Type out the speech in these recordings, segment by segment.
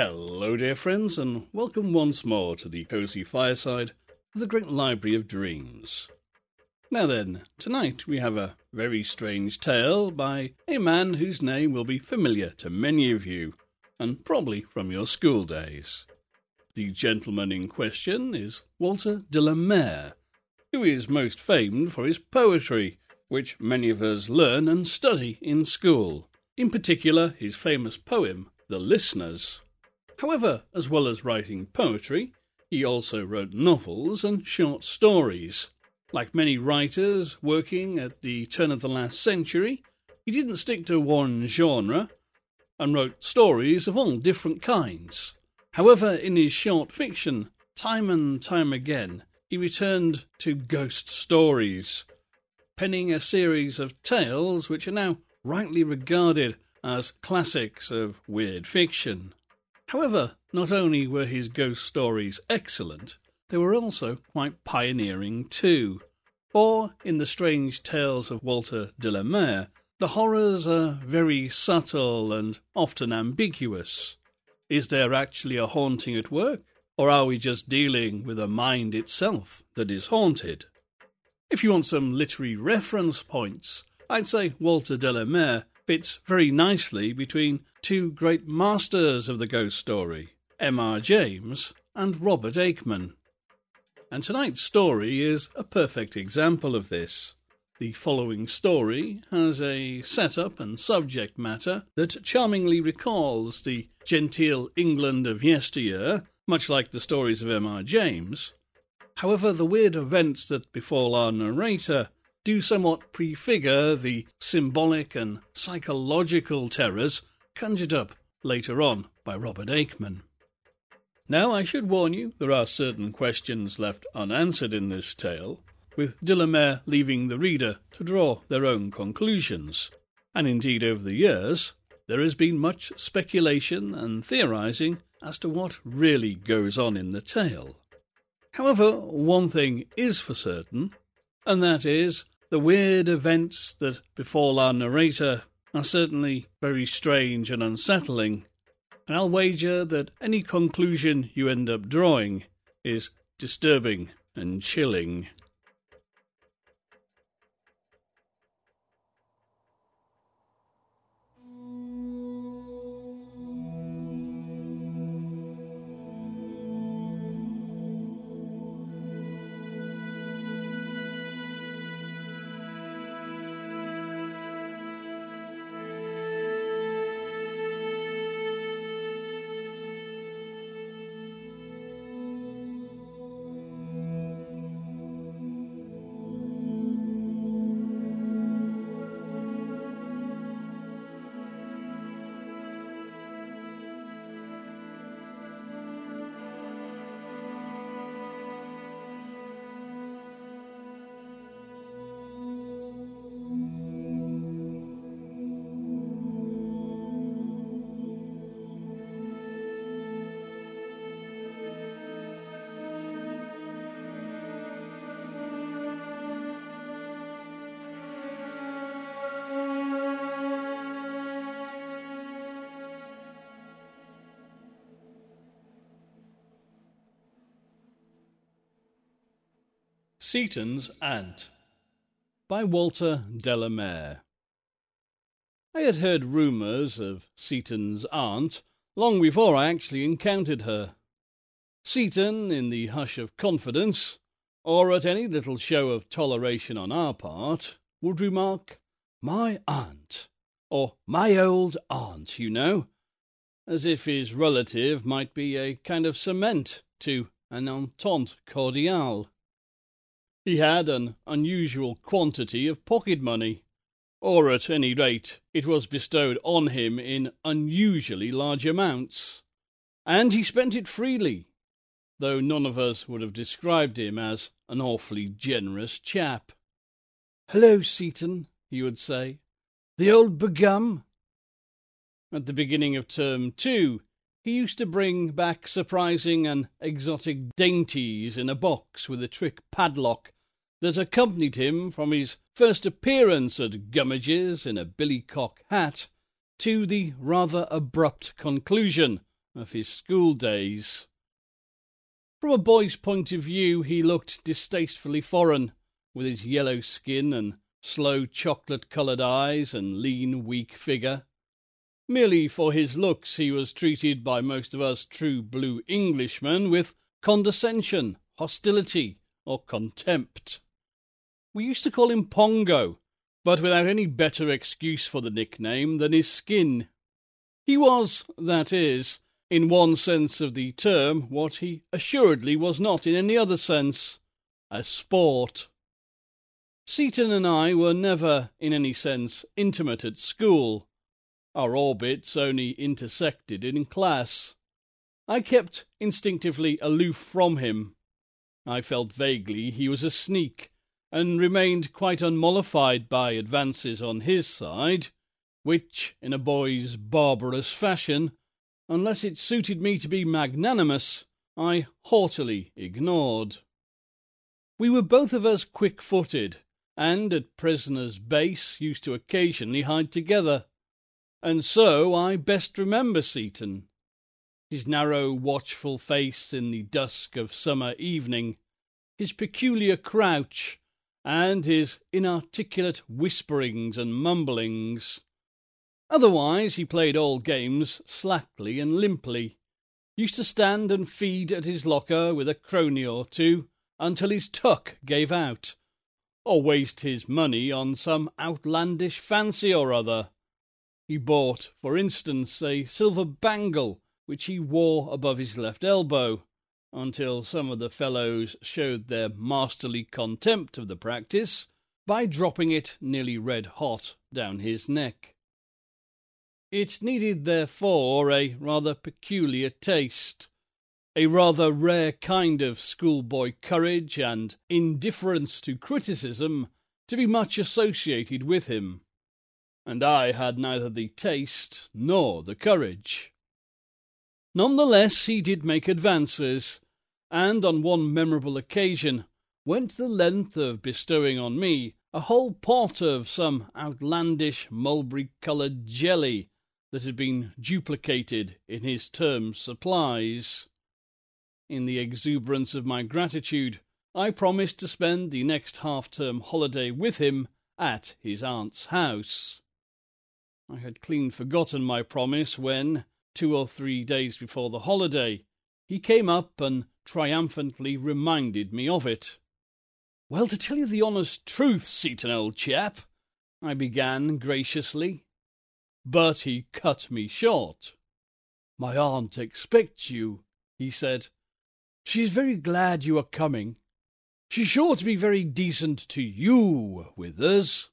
Hello, dear friends, and welcome once more to the cosy fireside of the Great Library of Dreams. Now then, tonight we have a very strange tale by a man whose name will be familiar to many of you, and probably from your school days. The gentleman in question is Walter de la Mare, who is most famed for his poetry, which many of us learn and study in school, in particular his famous poem, The Listeners. However, as well as writing poetry, he also wrote novels and short stories. Like many writers working at the turn of the last century, he didn't stick to one genre and wrote stories of all different kinds. However, in his short fiction, time and time again, he returned to ghost stories, penning a series of tales which are now rightly regarded as classics of weird fiction. However, not only were his ghost stories excellent, they were also quite pioneering too. For in the strange tales of Walter de la Mare, the horrors are very subtle and often ambiguous. Is there actually a haunting at work, or are we just dealing with a mind itself that is haunted? If you want some literary reference points, I'd say Walter de la Mare fits very nicely between two great masters of the ghost story, M.R. James and Robert Aickman. And tonight's story is a perfect example of this. The following story has a setup and subject matter that charmingly recalls the genteel England of yesteryear, much like the stories of M.R. James. However, the weird events that befall our narrator do somewhat prefigure the symbolic and psychological terrors conjured up later on by Robert Aickman. Now, I should warn you, there are certain questions left unanswered in this tale, with de la Mare leaving the reader to draw their own conclusions. And indeed, over the years, there has been much speculation and theorizing as to what really goes on in the tale. However, one thing is for certain, and that is the weird events that befall our narrator are certainly very strange and unsettling, and I'll wager that any conclusion you end up drawing is disturbing and chilling. Seaton's Aunt by Walter de la Mare I had heard rumours of Seaton's aunt long before I actually encountered her. Seaton, in the hush of confidence, or at any little show of toleration on our part, would remark, My aunt, or my old aunt, you know, as if his relative might be a kind of cement to an entente cordiale. He had an unusual quantity of pocket money, or at any rate it was bestowed on him in unusually large amounts, and he spent it freely, though none of us would have described him as an awfully generous chap. Hello, Seaton, he would say. The old begum? At the beginning of term two, he used to bring back surprising and exotic dainties in a box with a trick padlock that accompanied him from his first appearance at Gummidge's in a billycock hat to the rather abrupt conclusion of his school days. From a boy's point of view, he looked distastefully foreign, with his yellow skin and slow chocolate coloured eyes and lean, weak figure. Merely for his looks, he was treated by most of us true blue Englishmen with condescension, hostility, or contempt. We used to call him Pongo, but without any better excuse for the nickname than his skin. He was, that is, in one sense of the term, what he assuredly was not in any other sense a sport. Seaton and I were never, in any sense, intimate at school. Our orbits only intersected in class. I kept instinctively aloof from him. I felt vaguely he was a sneak, and remained quite unmollified by advances on his side, which, in a boy's barbarous fashion, unless it suited me to be magnanimous, I haughtily ignored. We were both of us quick footed, and at Prisoner's Base used to occasionally hide together. And so I best remember Seaton. His narrow, watchful face in the dusk of summer evening, his peculiar crouch, and his inarticulate whisperings and mumblings. Otherwise, he played all games slackly and limply, used to stand and feed at his locker with a crony or two until his tuck gave out, or waste his money on some outlandish fancy or other. He bought, for instance, a silver bangle which he wore above his left elbow, until some of the fellows showed their masterly contempt of the practice by dropping it nearly red hot down his neck. It needed, therefore, a rather peculiar taste, a rather rare kind of schoolboy courage and indifference to criticism to be much associated with him and I had neither the taste nor the courage. None the less, he did make advances, and on one memorable occasion went the length of bestowing on me a whole pot of some outlandish mulberry-coloured jelly that had been duplicated in his term supplies. In the exuberance of my gratitude, I promised to spend the next half-term holiday with him at his aunt's house. I had clean forgotten my promise when, two or three days before the holiday, he came up and triumphantly reminded me of it. Well, to tell you the honest truth, Seaton, old chap, I began graciously. But he cut me short. My aunt expects you, he said. She is very glad you are coming. She's sure to be very decent to you, Withers.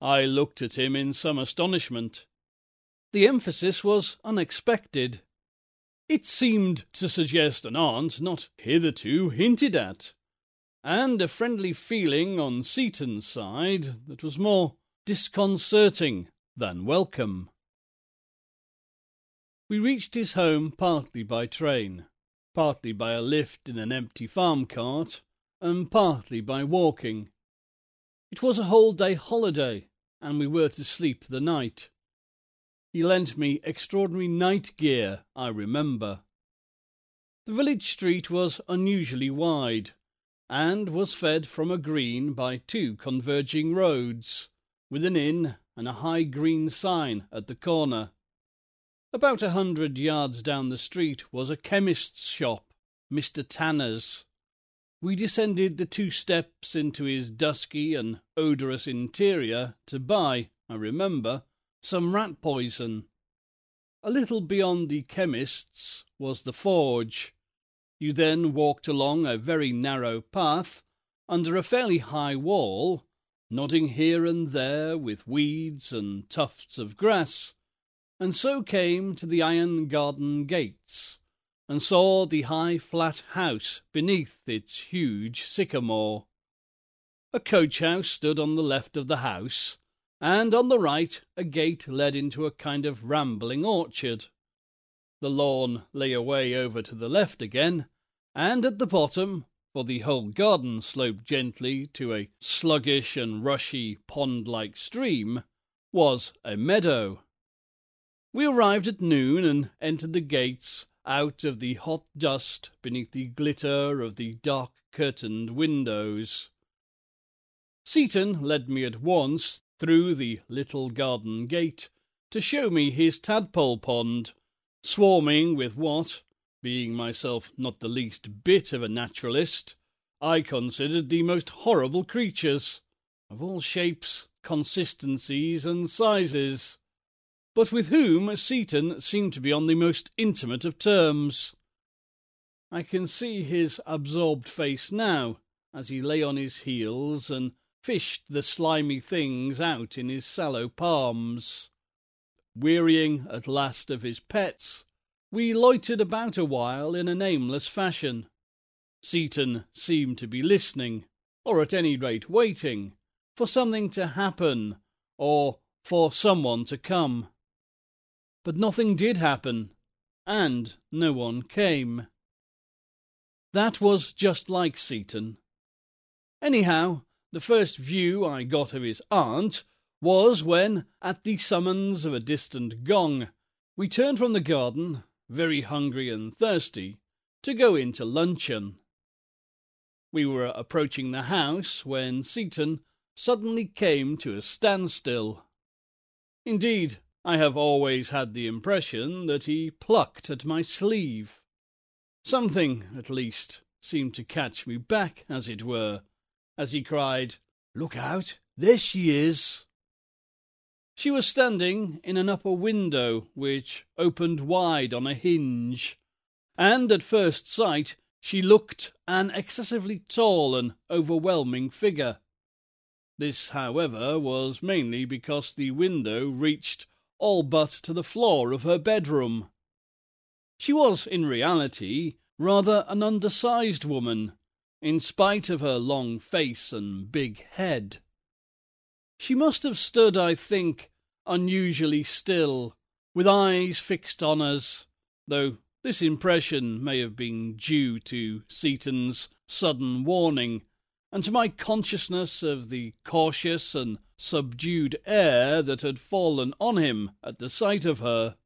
I looked at him in some astonishment. The emphasis was unexpected. It seemed to suggest an aunt not hitherto hinted at, and a friendly feeling on Seaton's side that was more disconcerting than welcome. We reached his home partly by train, partly by a lift in an empty farm cart, and partly by walking. It was a whole day holiday, and we were to sleep the night. He lent me extraordinary night gear, I remember. The village street was unusually wide, and was fed from a green by two converging roads, with an inn and a high green sign at the corner. About a hundred yards down the street was a chemist's shop, Mr. Tanner's. We descended the two steps into his dusky and odorous interior to buy, I remember, some rat poison. A little beyond the chemist's was the forge. You then walked along a very narrow path under a fairly high wall, nodding here and there with weeds and tufts of grass, and so came to the iron garden gates and saw the high flat house beneath its huge sycamore. A coach house stood on the left of the house, and on the right a gate led into a kind of rambling orchard. The lawn lay away over to the left again, and at the bottom, for the whole garden sloped gently to a sluggish and rushy pond like stream, was a meadow. We arrived at noon and entered the gates out of the hot dust beneath the glitter of the dark curtained windows. Seaton led me at once through the little garden gate to show me his tadpole pond, swarming with what, being myself not the least bit of a naturalist, I considered the most horrible creatures, of all shapes, consistencies, and sizes but with whom Seaton seemed to be on the most intimate of terms. I can see his absorbed face now, as he lay on his heels and fished the slimy things out in his sallow palms. Wearying at last of his pets, we loitered about a while in a nameless fashion. Seaton seemed to be listening, or at any rate waiting, for something to happen, or for someone to come. But nothing did happen, and no one came. That was just like Seaton. Anyhow, the first view I got of his aunt was when, at the summons of a distant gong, we turned from the garden, very hungry and thirsty, to go in to luncheon. We were approaching the house when Seaton suddenly came to a standstill. Indeed, I have always had the impression that he plucked at my sleeve. Something, at least, seemed to catch me back, as it were, as he cried, Look out, there she is! She was standing in an upper window which opened wide on a hinge, and at first sight she looked an excessively tall and overwhelming figure. This, however, was mainly because the window reached all but to the floor of her bedroom. She was, in reality, rather an undersized woman, in spite of her long face and big head. She must have stood, I think, unusually still, with eyes fixed on us, though this impression may have been due to Seaton's sudden warning, and to my consciousness of the cautious and subdued air that had fallen on him at the sight of her.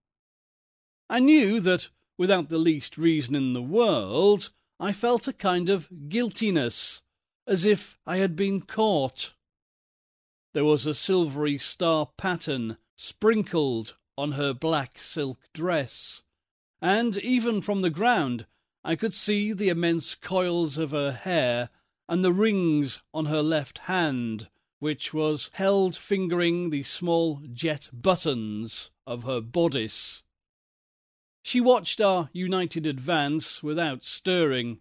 I knew that, without the least reason in the world, I felt a kind of guiltiness, as if I had been caught. There was a silvery star pattern sprinkled on her black silk dress, and even from the ground I could see the immense coils of her hair and the rings on her left hand which was held fingering the small jet buttons of her bodice. She watched our united advance without stirring,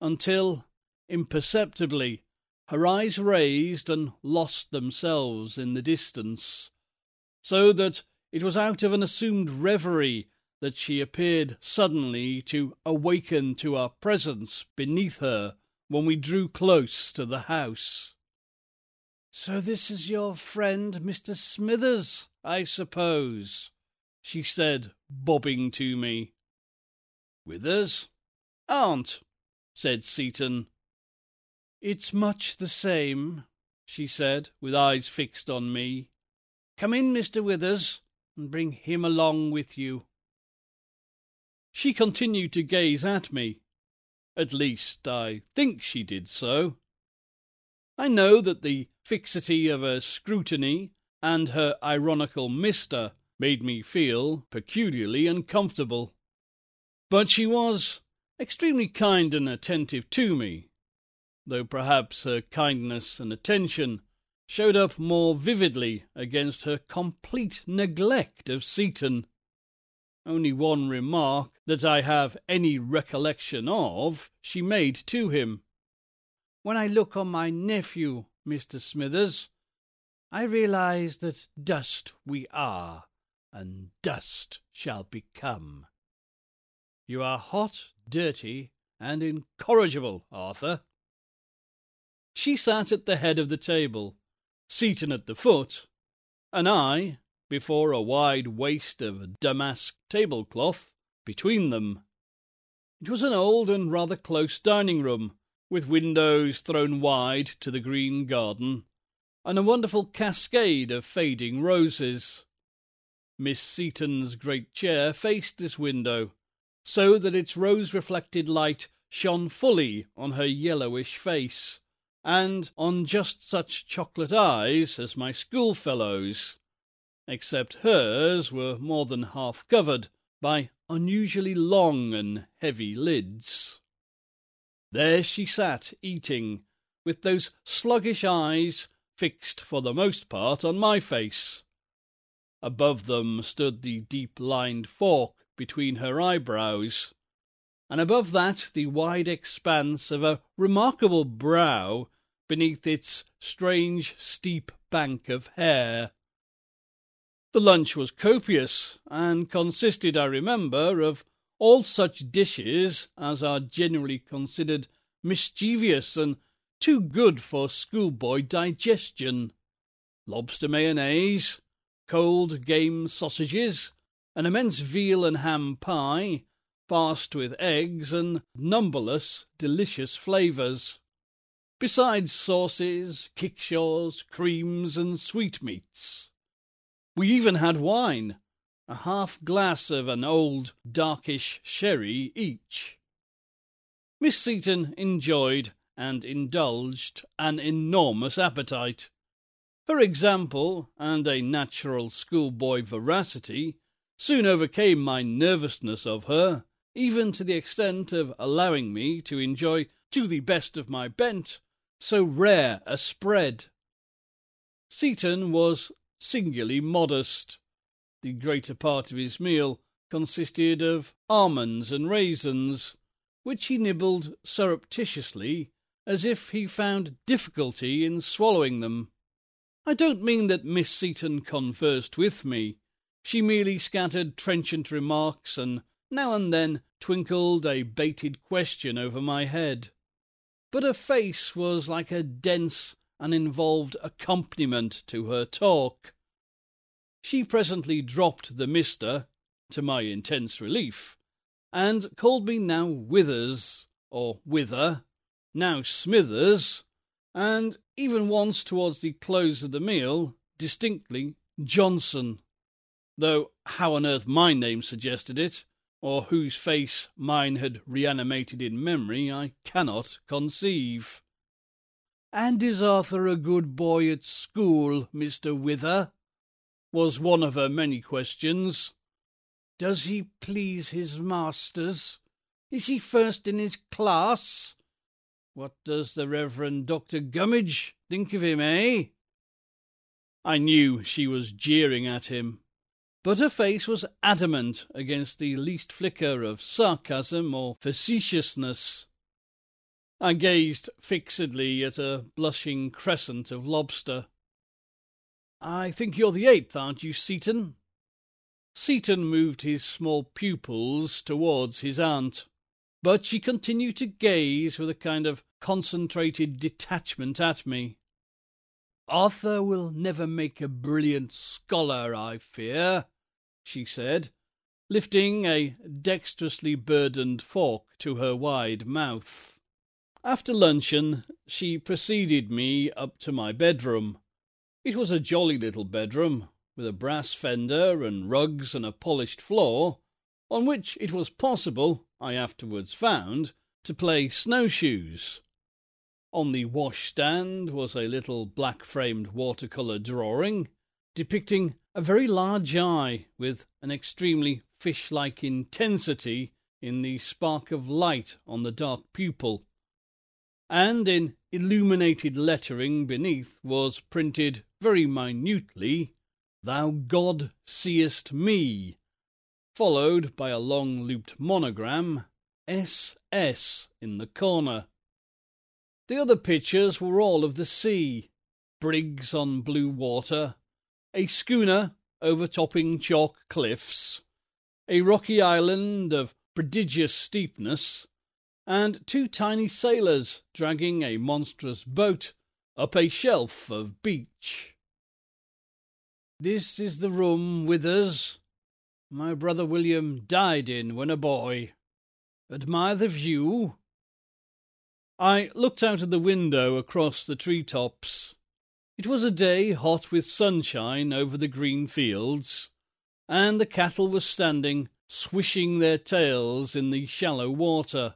until, imperceptibly, her eyes raised and lost themselves in the distance, so that it was out of an assumed reverie that she appeared suddenly to awaken to our presence beneath her when we drew close to the house. So this is your friend, Mr. Smithers, I suppose, she said, bobbing to me. Withers? Aunt, said Seaton. It's much the same, she said, with eyes fixed on me. Come in, Mr. Withers, and bring him along with you. She continued to gaze at me. At least, I think she did so. I know that the fixity of her scrutiny and her ironical mister made me feel peculiarly uncomfortable. But she was extremely kind and attentive to me, though perhaps her kindness and attention showed up more vividly against her complete neglect of Seaton. Only one remark that I have any recollection of she made to him when I look on my nephew, Mr. Smithers, I realize that dust we are, and dust shall become. You are hot, dirty, and incorrigible, Arthur. She sat at the head of the table, Seaton at the foot, and I, before a wide waste of damask tablecloth, between them. It was an old and rather close dining room, with windows thrown wide to the green garden, and a wonderful cascade of fading roses. Miss Seaton's great chair faced this window, so that its rose reflected light shone fully on her yellowish face, and on just such chocolate eyes as my schoolfellows, except hers were more than half covered by unusually long and heavy lids. There she sat eating, with those sluggish eyes fixed for the most part on my face. Above them stood the deep-lined fork between her eyebrows, and above that the wide expanse of a remarkable brow beneath its strange steep bank of hair. The lunch was copious, and consisted, I remember, of all such dishes as are generally considered mischievous and too good for schoolboy digestion. Lobster mayonnaise, cold game sausages, an immense veal and ham pie, fast with eggs, and numberless delicious flavours. Besides sauces, kickshaws, creams, and sweetmeats. We even had wine, a half glass of an old darkish sherry each. Miss Seaton enjoyed and indulged an enormous appetite. Her example and a natural schoolboy veracity soon overcame my nervousness of her, even to the extent of allowing me to enjoy to the best of my bent so rare a spread. Seaton was singularly modest. The greater part of his meal consisted of almonds and raisins, which he nibbled surreptitiously as if he found difficulty in swallowing them. I don't mean that Miss Seaton conversed with me. She merely scattered trenchant remarks and now and then twinkled a baited question over my head. But her face was like a dense and involved accompaniment to her talk. She presently dropped the Mister, to my intense relief, and called me now Withers, or Wither, now Smithers, and even once towards the close of the meal, distinctly Johnson, though how on earth my name suggested it, or whose face mine had reanimated in memory, I cannot conceive. And is Arthur a good boy at school, Mr. Wither? was one of her many questions. Does he please his masters? Is he first in his class? What does the Reverend Dr. Gummidge think of him, eh? I knew she was jeering at him, but her face was adamant against the least flicker of sarcasm or facetiousness. I gazed fixedly at a blushing crescent of lobster. I think you're the eighth, aren't you, Seaton? Seaton moved his small pupils towards his aunt but she continued to gaze with a kind of concentrated detachment at me. Arthur will never make a brilliant scholar, I fear, she said, lifting a dexterously burdened fork to her wide mouth. After luncheon, she preceded me up to my bedroom. It was a jolly little bedroom, with a brass fender and rugs and a polished floor, on which it was possible I afterwards found, to play snowshoes. On the washstand was a little black framed watercolour drawing depicting a very large eye with an extremely fish like intensity in the spark of light on the dark pupil. And in illuminated lettering beneath was printed very minutely, Thou God seest me, followed by a long looped monogram SS in the corner. The other pictures were all of the sea, brigs on blue water, a schooner overtopping chalk cliffs, a rocky island of prodigious steepness, and two tiny sailors dragging a monstrous boat up a shelf of beach. This is the room Withers, my brother William died in when a boy. Admire the view? I looked out of the window across the tree tops. It was a day hot with sunshine over the green fields, and the cattle were standing, swishing their tails in the shallow water.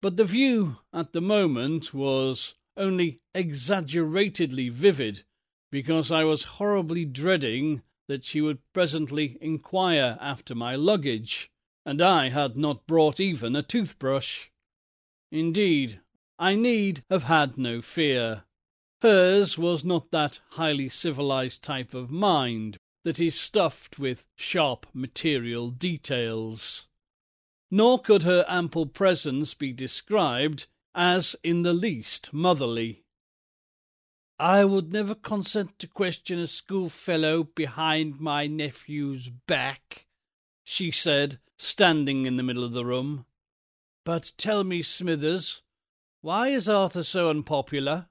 But the view at the moment was only exaggeratedly vivid, because I was horribly dreading that she would presently inquire after my luggage, and I had not brought even a toothbrush. Indeed, I need have had no fear. Hers was not that highly civilized type of mind that is stuffed with sharp material details. Nor could her ample presence be described as in the least motherly. I would never consent to question a schoolfellow behind my nephew's back, she said, standing in the middle of the room. But tell me, Smithers, why is Arthur so unpopular?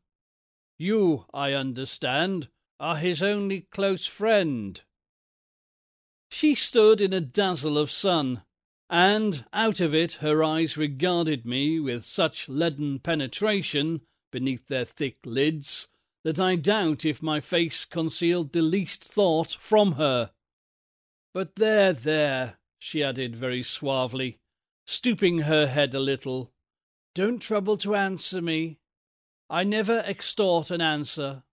You, I understand, are his only close friend. She stood in a dazzle of sun, and out of it her eyes regarded me with such leaden penetration beneath their thick lids that I doubt if my face concealed the least thought from her. But there, there, she added very suavely, stooping her head a little, don't trouble to answer me. I never extort an answer.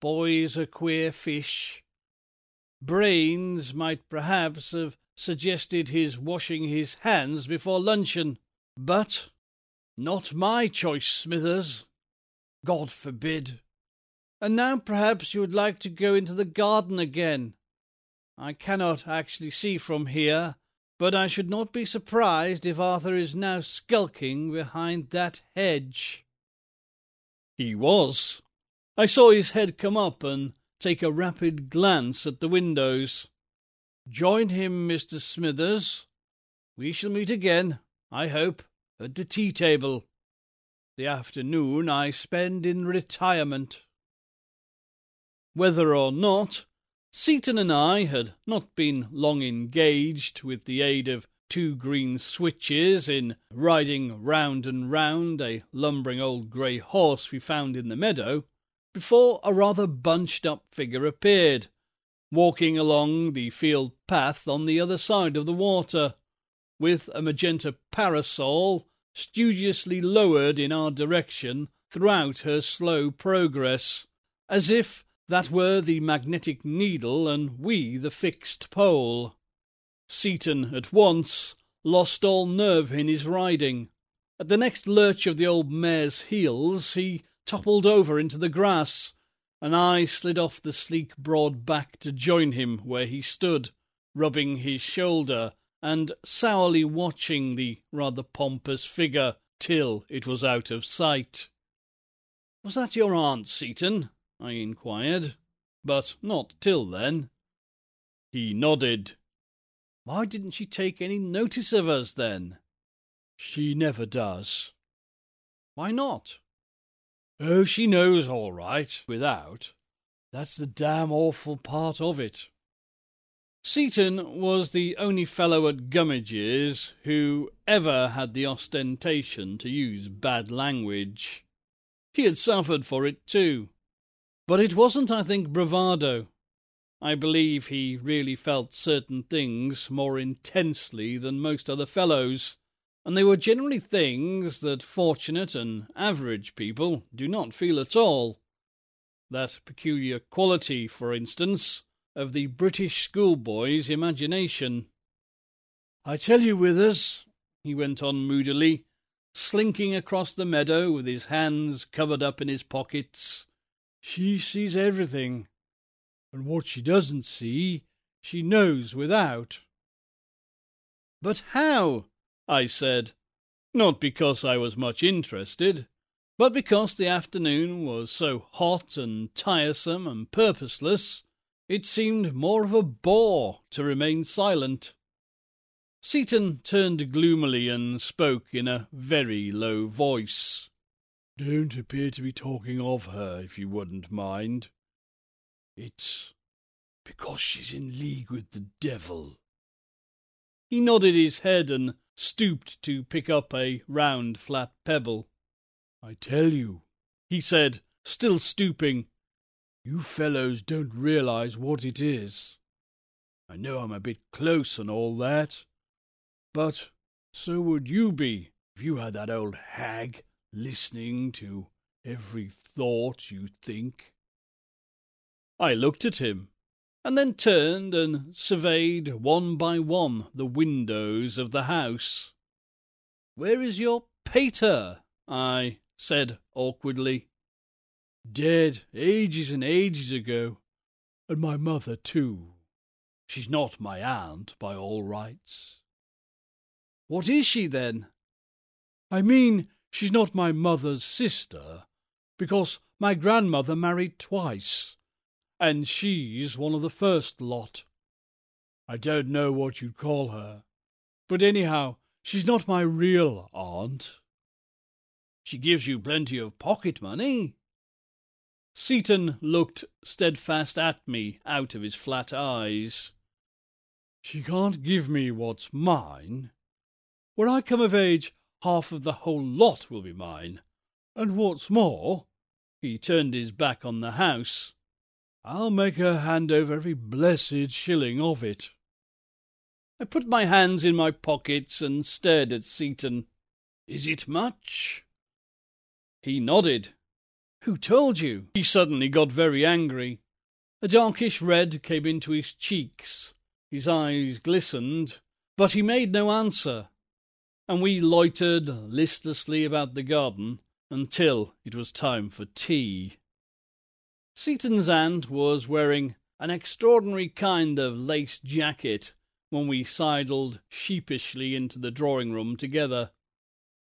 Boys are queer fish. Brains might perhaps have suggested his washing his hands before luncheon, but not my choice, Smithers. God forbid. And now perhaps you would like to go into the garden again. I cannot actually see from here, but I should not be surprised if Arthur is now skulking behind that hedge. He was. I saw his head come up and take a rapid glance at the windows. Join him, Mr. Smithers. We shall meet again, I hope, at the tea table. The afternoon I spend in retirement. Whether or not, Seaton and I had not been long engaged with the aid of two green switches in riding round and round a lumbering old grey horse we found in the meadow, before a rather bunched up figure appeared, walking along the field path on the other side of the water, with a magenta parasol studiously lowered in our direction throughout her slow progress, as if that were the magnetic needle and we the fixed pole. Seaton at once lost all nerve in his riding. At the next lurch of the old mare's heels he toppled over into the grass, and I slid off the sleek broad back to join him where he stood, rubbing his shoulder and sourly watching the rather pompous figure till it was out of sight. Was that your aunt, Seaton? I inquired, but not till then. He nodded. Why didn't she take any notice of us then? She never does. Why not? Oh, she knows all right, without. That's the damn awful part of it. Seaton was the only fellow at Gummidge's who ever had the ostentation to use bad language. He had suffered for it too. But it wasn't, I think, bravado. I believe he really felt certain things more intensely than most other fellows, and they were generally things that fortunate and average people do not feel at all. That peculiar quality, for instance, of the British schoolboy's imagination. I tell you, Withers, he went on moodily, slinking across the meadow with his hands covered up in his pockets, she sees everything, and what she doesn't see, she knows without. But how? I said, not because I was much interested, but because the afternoon was so hot and tiresome and purposeless, it seemed more of a bore to remain silent. Seaton turned gloomily and spoke in a very low voice. Don't appear to be talking of her, if you wouldn't mind. It's because she's in league with the devil. He nodded his head and stooped to pick up a round, flat pebble. I tell you, he said, still stooping, you fellows don't realize what it is. I know I'm a bit close and all that, but so would you be if you had that old hag listening to every thought you think. I looked at him, and then turned and surveyed one by one the windows of the house. Where is your pater? I said awkwardly. Dead ages and ages ago, and my mother too. She's not my aunt by all rights. What is she then? I mean, she's not my mother's sister, because my grandmother married twice, and she's one of the first lot. I don't know what you'd call her, but anyhow, she's not my real aunt. She gives you plenty of pocket money. Seaton looked steadfast at me out of his flat eyes. She can't give me what's mine. When I come of age, half of the whole lot will be mine. And what's more, he turned his back on the house, I'll make her hand over every blessed shilling of it. I put my hands in my pockets and stared at Seaton. Is it much? He nodded. Who told you? He suddenly got very angry. A darkish red came into his cheeks. His eyes glistened, but he made no answer, and we loitered listlessly about the garden until it was time for tea. Seaton's aunt was wearing an extraordinary kind of lace jacket when we sidled sheepishly into the drawing room together.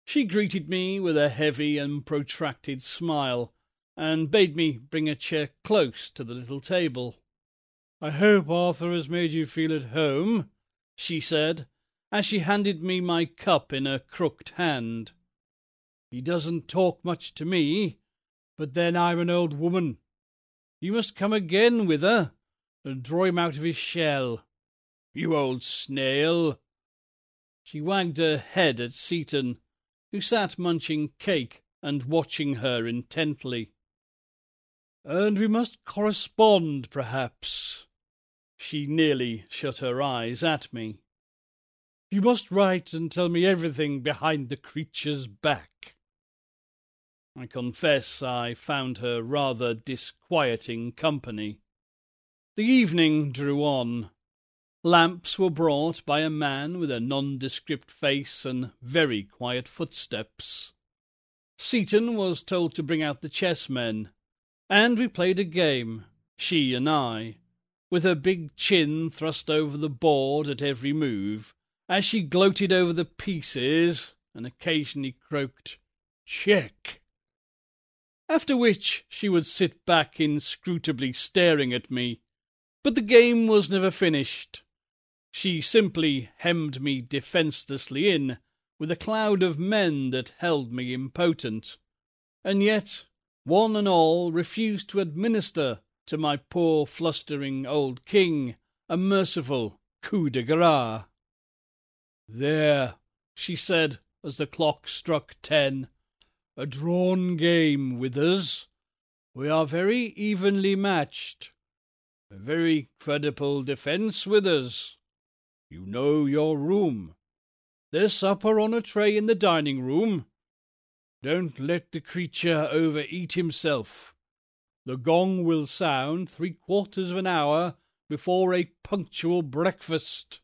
She greeted me with a heavy and protracted smile, and bade me bring a chair close to the little table. I hope Arthur has made you feel at home, she said, as she handed me my cup in her crooked hand. He doesn't talk much to me, but then I'm an old woman. You must come again with her and draw him out of his shell. You old snail! She wagged her head at Seaton, who sat munching cake and watching her intently. And we must correspond, perhaps. She nearly shut her eyes at me. You must write and tell me everything behind the creature's back. I confess I found her rather disquieting company. The evening drew on. Lamps were brought by a man with a nondescript face and very quiet footsteps. Seaton was told to bring out the chessmen, and we played a game, she and I, with her big chin thrust over the board at every move, as she gloated over the pieces and occasionally croaked, Check! after which she would sit back inscrutably staring at me. But the game was never finished. She simply hemmed me defencelessly in with a cloud of men that held me impotent, and yet one and all refused to administer to my poor flustering old king a merciful coup de grace. There, she said as the clock struck ten, a drawn game, Withers. We are very evenly matched. A very creditable defence, Withers. You know your room. There's supper on a tray in the dining room. Don't let the creature overeat himself. The gong will sound three quarters of an hour before a punctual breakfast.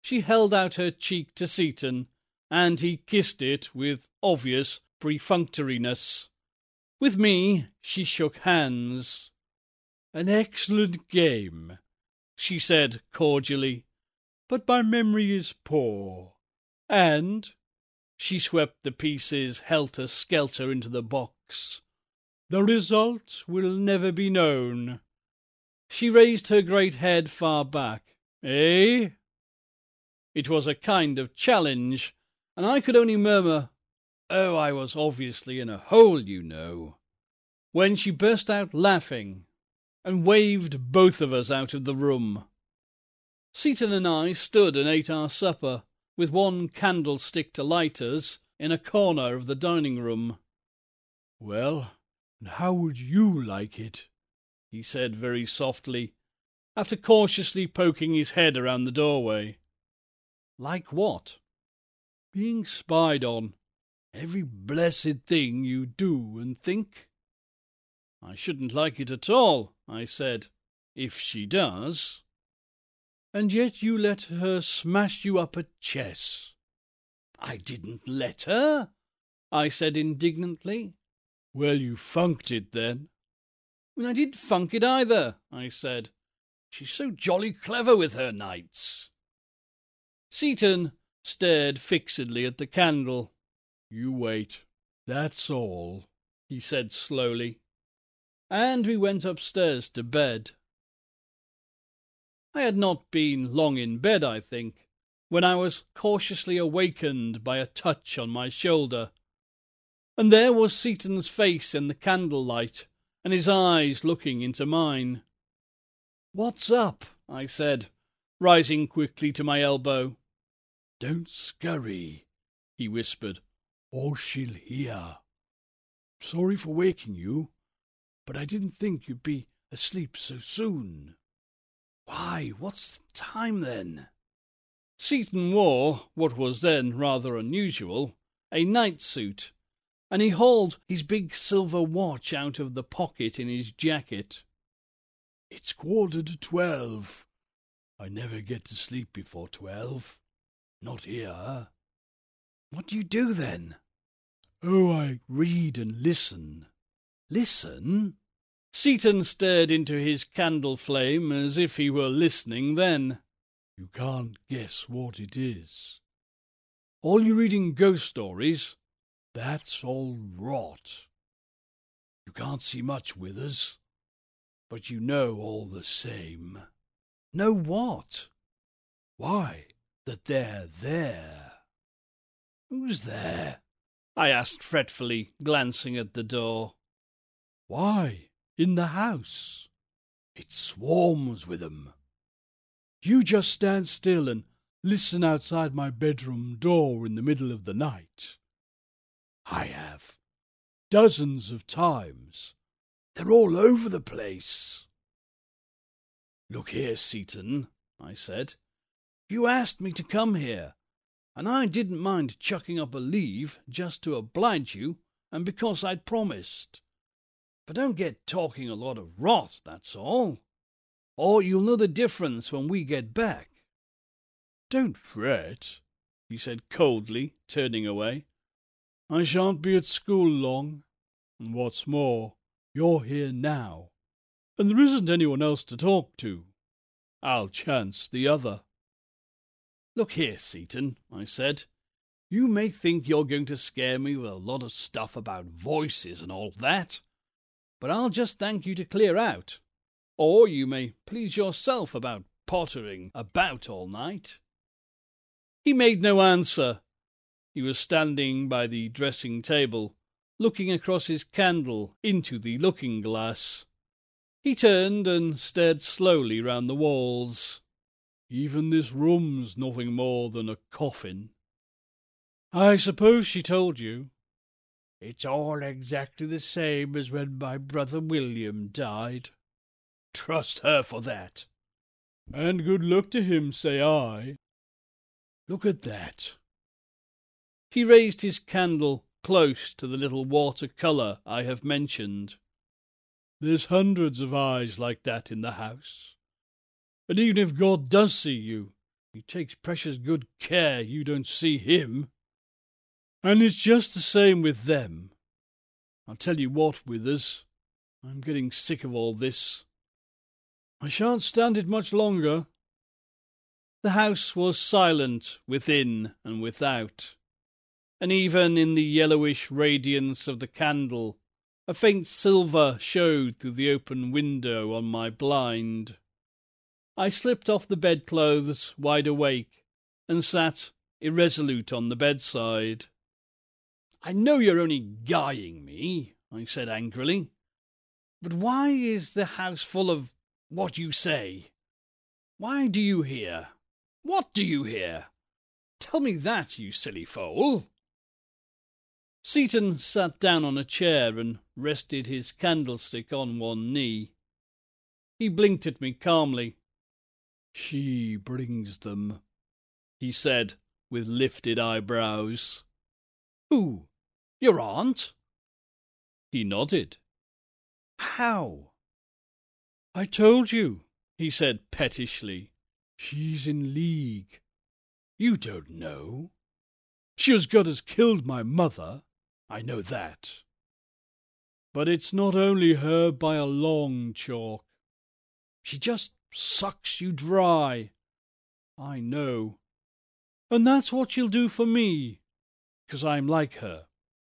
She held out her cheek to Seaton and he kissed it with obvious perfunctoriness. With me, she shook hands. An excellent game, she said cordially, but my memory is poor. And she swept the pieces helter skelter into the box. The result will never be known. She raised her great head far back. Eh? It was a kind of challenge and I could only murmur, Oh, I was obviously in a hole, you know, when she burst out laughing and waved both of us out of the room. Seaton and I stood and ate our supper, with one candlestick to light us, in a corner of the dining room. Well, and how would you like it? he said very softly, after cautiously poking his head around the doorway. Like what? Being spied on. Every blessed thing you do and think. I shouldn't like it at all, I said, if she does. And yet you let her smash you up at chess. I didn't let her, I said indignantly. Well, you funked it then. Well, I didn't funk it either, I said. She's so jolly clever with her knights. Seaton stared fixedly at the candle. You wait. That's all, he said slowly. And we went upstairs to bed. I had not been long in bed, I think, when I was cautiously awakened by a touch on my shoulder. And there was Seaton's face in the candlelight, and his eyes looking into mine. What's up? I said, rising quickly to my elbow. Don't scurry, he whispered, or she'll hear. Sorry for waking you, but I didn't think you'd be asleep so soon. Why, what's the time then? Seaton wore, what was then rather unusual, a night suit, and he hauled his big silver watch out of the pocket in his jacket. It's quarter to twelve. I never get to sleep before twelve. Not here. What do you do then? Oh, I read and listen. Listen? Seaton stared into his candle flame as if he were listening then. You can't guess what it is. All you reading ghost stories? That's all rot. You can't see much with us, but you know all the same. Know what? Why, that they're there. Who's there? I asked fretfully, glancing at the door. Why, in the house. It swarms with 'em. You just stand still and listen outside my bedroom door in the middle of the night. I have. Dozens of times. They're all over the place. Look here, Seaton, I said. You asked me to come here, and I didn't mind chucking up a leave just to oblige you and because I'd promised. But don't get talking a lot of rot, that's all. Or you'll know the difference when we get back. Don't fret, he said coldly, turning away. I shan't be at school long, and what's more, you're here now, and there isn't anyone else to talk to. I'll chance the other. Look here, Seaton, I said. You may think you're going to scare me with a lot of stuff about voices and all that, but I'll just thank you to clear out. Or you may please yourself about pottering about all night. He made no answer. He was standing by the dressing table, looking across his candle into the looking glass. He turned and stared slowly round the walls. Even this room's nothing more than a coffin. I suppose she told you. It's all exactly the same as when my brother William died. Trust her for that. And good luck to him, say I. Look at that. He raised his candle close to the little water-colour I have mentioned. There's hundreds of eyes like that in the house. And even if God does see you, he takes precious good care you don't see him. And it's just the same with them. I'll tell you what, Withers, I'm getting sick of all this. I shan't stand it much longer. The house was silent within and without, and even in the yellowish radiance of the candle, a faint silver showed through the open window on my blind. I slipped off the bedclothes, wide awake, and sat irresolute on the bedside. I know you're only guying me, I said angrily, but why is the house full of what you say? Why do you hear? What do you hear? Tell me that, you silly fool. Seaton sat down on a chair and rested his candlestick on one knee. He blinked at me calmly She brings them, he said, with lifted eyebrows. Who? Your aunt? He nodded. How? I told you, he said pettishly. She's in league. You don't know. She as good as killed my mother. I know that. But it's not only her by a long chalk. She just sucks you dry. I know. And that's what she'll do for me, because I'm like her.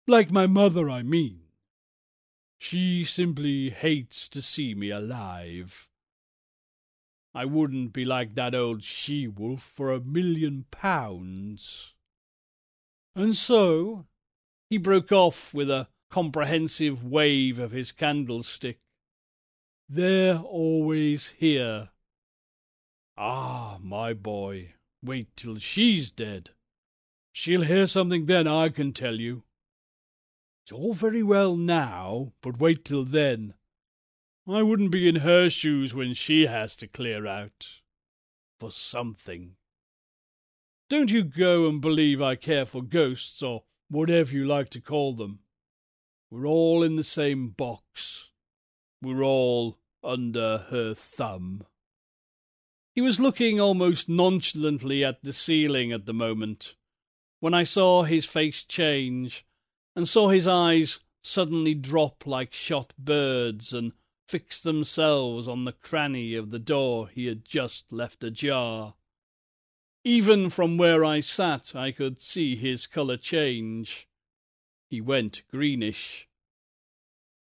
Like my mother, I mean. She simply hates to see me alive. I wouldn't be like that old she-wolf for a million pounds. And so he broke off with a comprehensive wave of his candlestick. They're always here. Ah, my boy, wait till she's dead. She'll hear something then, I can tell you. It's all very well now, but wait till then. I wouldn't be in her shoes when she has to clear out. For something. Don't you go and believe I care for ghosts, or whatever you like to call them. We're all in the same box. We're all under her thumb. He was looking almost nonchalantly at the ceiling at the moment, when I saw his face change, and saw his eyes suddenly drop like shot birds and fix themselves on the cranny of the door he had just left ajar. Even from where I sat, I could see his colour change. He went greenish.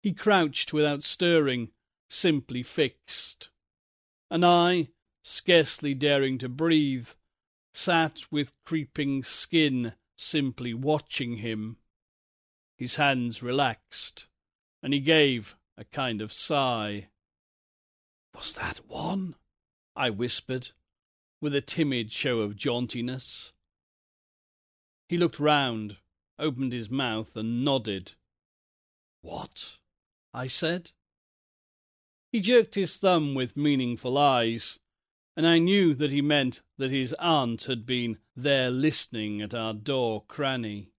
He crouched without stirring, simply fixed. And I, scarcely daring to breathe, sat with creeping skin, simply watching him. His hands relaxed, and he gave a kind of sigh. Was that one? I whispered, with a timid show of jauntiness. He looked round, opened his mouth, and nodded. What? I said. He jerked his thumb with meaningful eyes, and I knew that he meant that his aunt had been there listening at our door cranny.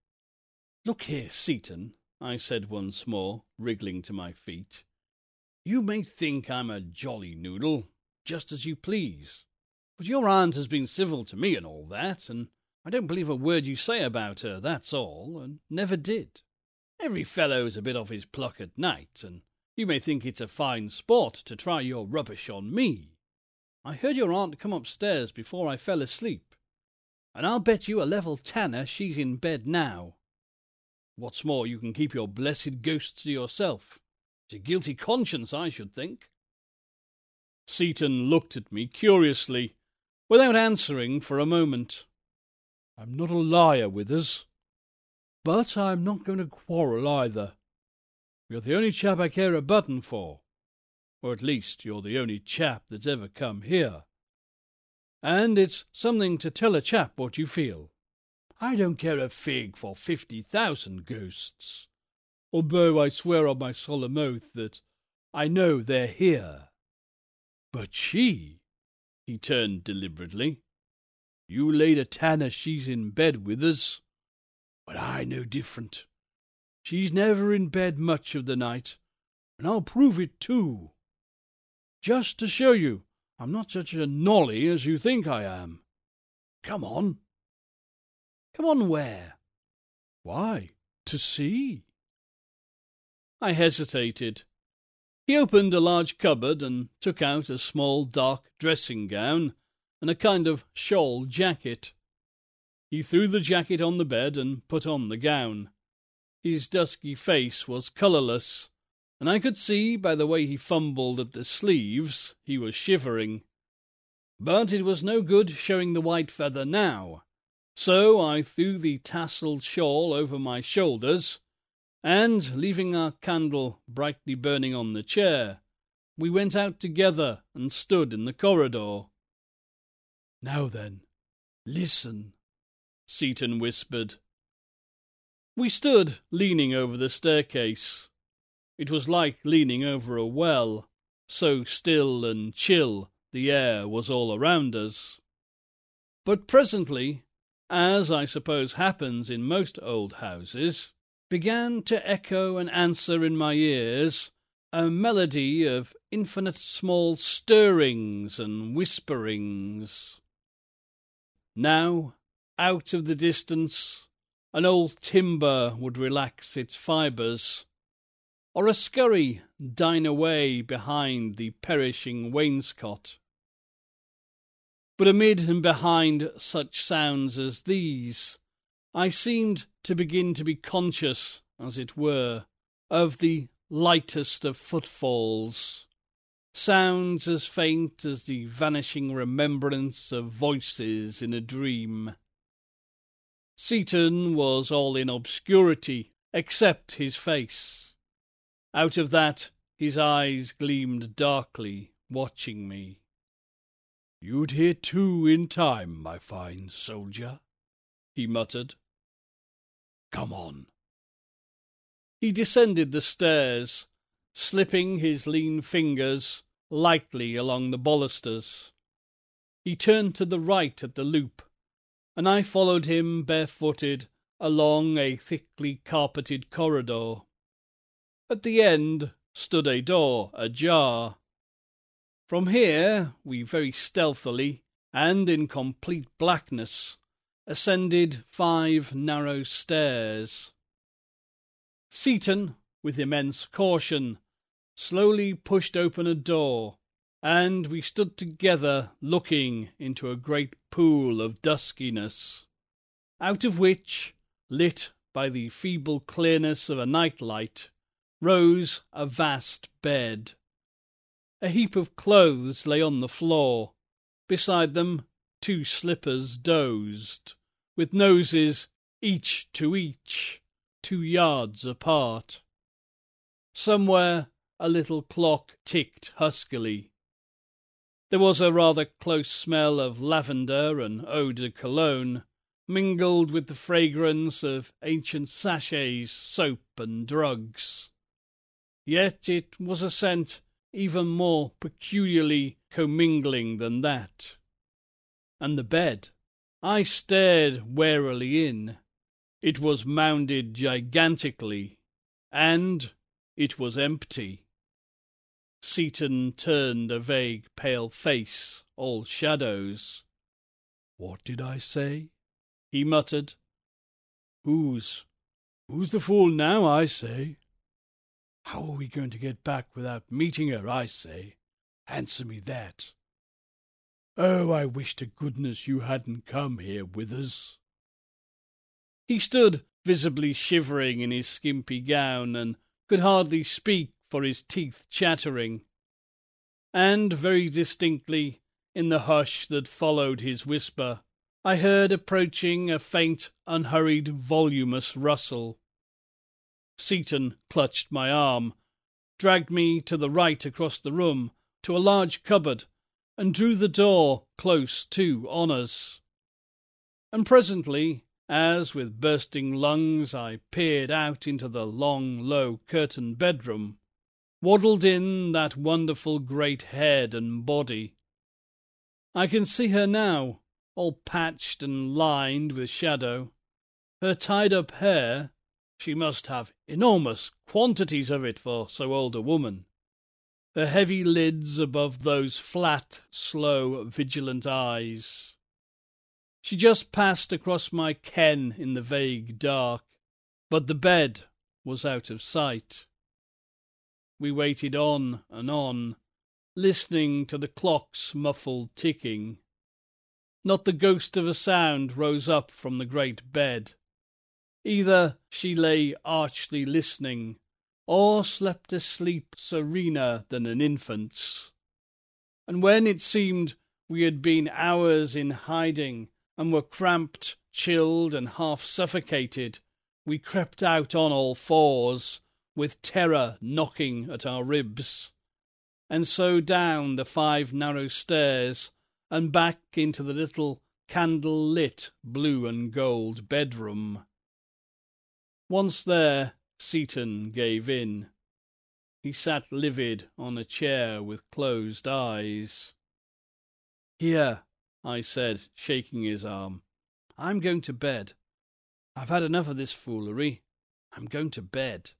Look here, Seaton, I said once more, wriggling to my feet. You may think I'm a jolly noodle, just as you please, but your aunt has been civil to me and all that, and I don't believe a word you say about her, that's all, and never did. Every fellow's a bit off his pluck at night, and you may think it's a fine sport to try your rubbish on me. I heard your aunt come upstairs before I fell asleep, and I'll bet you a level tanner she's in bed now. What's more, you can keep your blessed ghosts to yourself. It's a guilty conscience, I should think. Seaton looked at me curiously, without answering for a moment. I'm not a liar, Withers, but I'm not going to quarrel either. You're the only chap I care a button for. Or at least you're the only chap that's ever come here. And it's something to tell a chap what you feel. I don't care a fig for fifty thousand ghosts, although I swear on my solemn oath that I know they're here. But she, he turned deliberately, you laid a tanner she's in bed with us. But I know different. She's never in bed much of the night, and I'll prove it too. Just to show you I'm not such a nolly as you think I am. Come on. Come on where? Why, to see. I hesitated. He opened a large cupboard and took out a small dark dressing gown and a kind of shawl jacket. He threw the jacket on the bed and put on the gown. His dusky face was colourless, and I could see by the way he fumbled at the sleeves he was shivering. But it was no good showing the white feather now, so I threw the tasselled shawl over my shoulders, and, leaving our candle brightly burning on the chair, we went out together and stood in the corridor. Now then, listen. Seaton whispered. We stood leaning over the staircase. It was like leaning over a well, so still and chill the air was all around us. But presently, as I suppose happens in most old houses, began to echo and answer in my ears a melody of infinite small stirrings and whisperings. Now, out of the distance, an old timber would relax its fibres, or a scurry dine away behind the perishing wainscot. But amid and behind such sounds as these, I seemed to begin to be conscious, as it were, of the lightest of footfalls, sounds as faint as the vanishing remembrance of voices in a dream. Seaton was all in obscurity, except his face. Out of that his eyes gleamed darkly, watching me. You'd hear too in time, my fine soldier, he muttered. Come on. He descended the stairs, slipping his lean fingers lightly along the balusters. He turned to the right at the loop, and I followed him barefooted along a thickly carpeted corridor. At the end stood a door ajar. From here we very stealthily, and in complete blackness, ascended five narrow stairs. Seaton, with immense caution, slowly pushed open a door, and we stood together looking into a great pool of duskiness, out of which, lit by the feeble clearness of a night light, rose a vast bed. A heap of clothes lay on the floor. Beside them two slippers dozed, with noses each to each, two yards apart. Somewhere a little clock ticked huskily. There was a rather close smell of lavender and eau de cologne, mingled with the fragrance of ancient sachets, soap, and drugs. Yet it was a scent even more peculiarly commingling than that. And the bed. I stared warily in. It was mounded gigantically, and it was empty. Seaton turned a vague pale face, all shadows. What did I say? he muttered. Who's who's the fool now, I say? How are we going to get back without meeting her, I say? Answer me that. Oh, I wish to goodness you hadn't come here with us. He stood visibly shivering in his skimpy gown, and could hardly speak for his teeth chattering. And very distinctly, in the hush that followed his whisper, I heard approaching a faint, unhurried, voluminous rustle. Seaton clutched my arm, dragged me to the right across the room to a large cupboard, and drew the door close to on us. And presently, as with bursting lungs I peered out into the long, low curtained bedroom, waddled in that wonderful great head and body. I can see her now, all patched and lined with shadow, her tied up hair she must have enormous quantities of it for so old a woman. Her heavy lids above those flat, slow, vigilant eyes. She just passed across my ken in the vague dark, but the bed was out of sight. We waited on and on, listening to the clock's muffled ticking. Not the ghost of a sound rose up from the great bed. Either she lay archly listening, or slept a sleep serener than an infant's. And when it seemed we had been hours in hiding, and were cramped, chilled, and half suffocated, we crept out on all fours, with terror knocking at our ribs, and so down the five narrow stairs, and back into the little candle-lit blue and gold bedroom. Once there, Seaton gave in. He sat livid on a chair with closed eyes. Here, I said, shaking his arm. I'm going to bed. I've had enough of this foolery. I'm going to bed.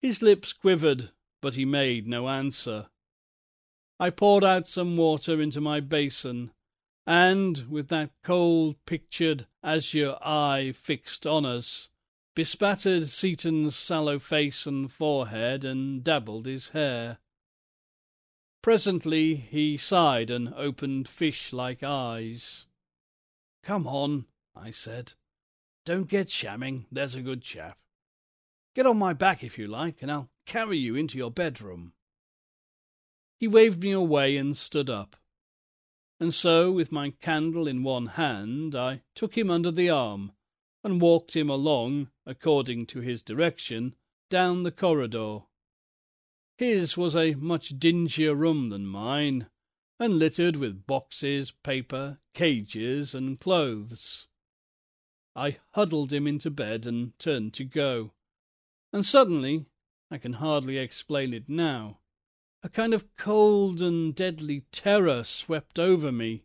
His lips quivered, but he made no answer. I poured out some water into my basin, and, with that cold pictured azure eye fixed on us, bespattered Seaton's sallow face and forehead and dabbled his hair. Presently he sighed and opened fish-like eyes. Come on, I said. Don't get shamming, there's a good chap. Get on my back if you like, and I'll carry you into your bedroom. He waved me away and stood up. And so, with my candle in one hand, I took him under the arm and walked him along, according to his direction, down the corridor. His was a much dingier room than mine, and littered with boxes, paper, cages, and clothes. I huddled him into bed and turned to go. And suddenly, I can hardly explain it now, a kind of cold and deadly terror swept over me.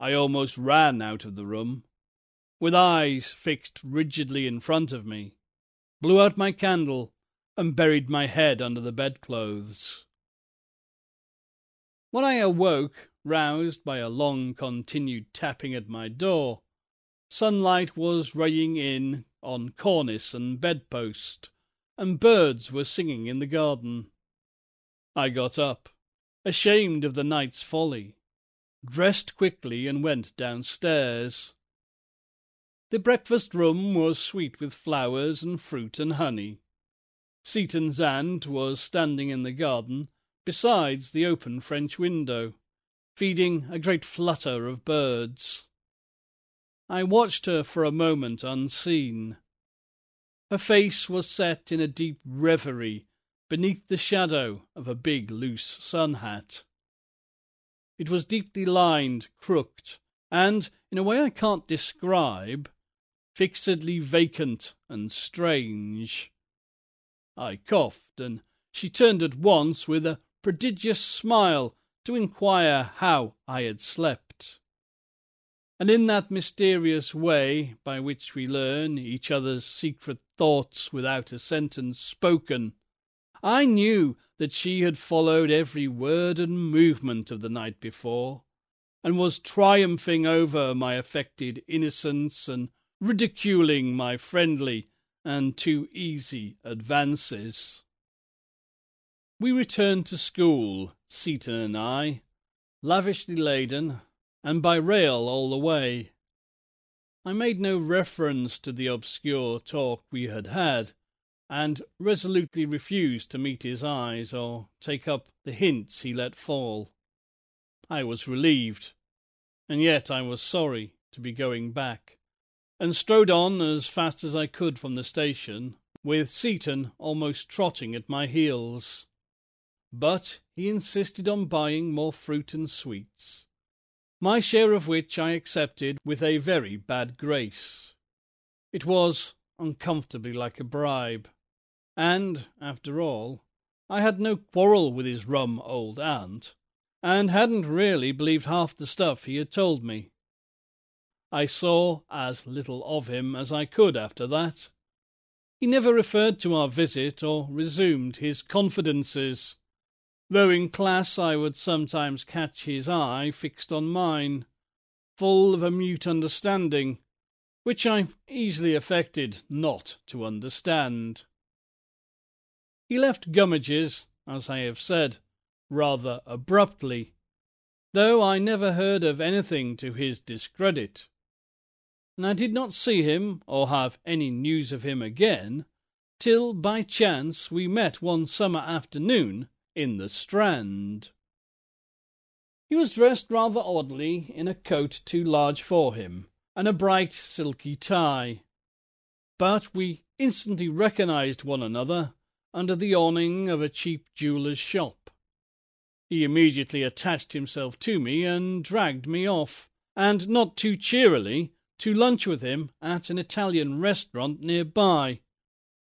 I almost ran out of the room, with eyes fixed rigidly in front of me, blew out my candle, and buried my head under the bedclothes. When I awoke, roused by a long continued tapping at my door, Sunlight was raying in on cornice and bedpost, and birds were singing in the garden. I got up, ashamed of the night's folly, dressed quickly, and went downstairs. The breakfast room was sweet with flowers and fruit and honey. Seaton's aunt was standing in the garden besides the open French window, feeding a great flutter of birds. I watched her for a moment unseen. Her face was set in a deep reverie beneath the shadow of a big loose sun hat. It was deeply lined, crooked, and, in a way I can't describe, fixedly vacant and strange. I coughed, and she turned at once with a prodigious smile to inquire how I had slept and in that mysterious way by which we learn each other's secret thoughts without a sentence spoken, I knew that she had followed every word and movement of the night before, and was triumphing over my affected innocence and ridiculing my friendly and too easy advances. We returned to school, Seaton and I, lavishly laden, and by rail all the way. I made no reference to the obscure talk we had had, and resolutely refused to meet his eyes or take up the hints he let fall. I was relieved, and yet I was sorry to be going back, and strode on as fast as I could from the station, with Seaton almost trotting at my heels. But he insisted on buying more fruit and sweets, my share of which I accepted with a very bad grace. It was uncomfortably like a bribe, and, after all, I had no quarrel with his rum old aunt, and hadn't really believed half the stuff he had told me. I saw as little of him as I could after that. He never referred to our visit or resumed his confidences, though in class I would sometimes catch his eye fixed on mine, full of a mute understanding, which I easily affected not to understand. He left Gummidge's, as I have said, rather abruptly, though I never heard of anything to his discredit, and I did not see him or have any news of him again till by chance we met one summer afternoon in the Strand. He was dressed rather oddly in a coat too large for him and a bright silky tie. But we instantly recognized one another under the awning of a cheap jeweller's shop. He immediately attached himself to me and dragged me off, and not too cheerily, to lunch with him at an Italian restaurant near by.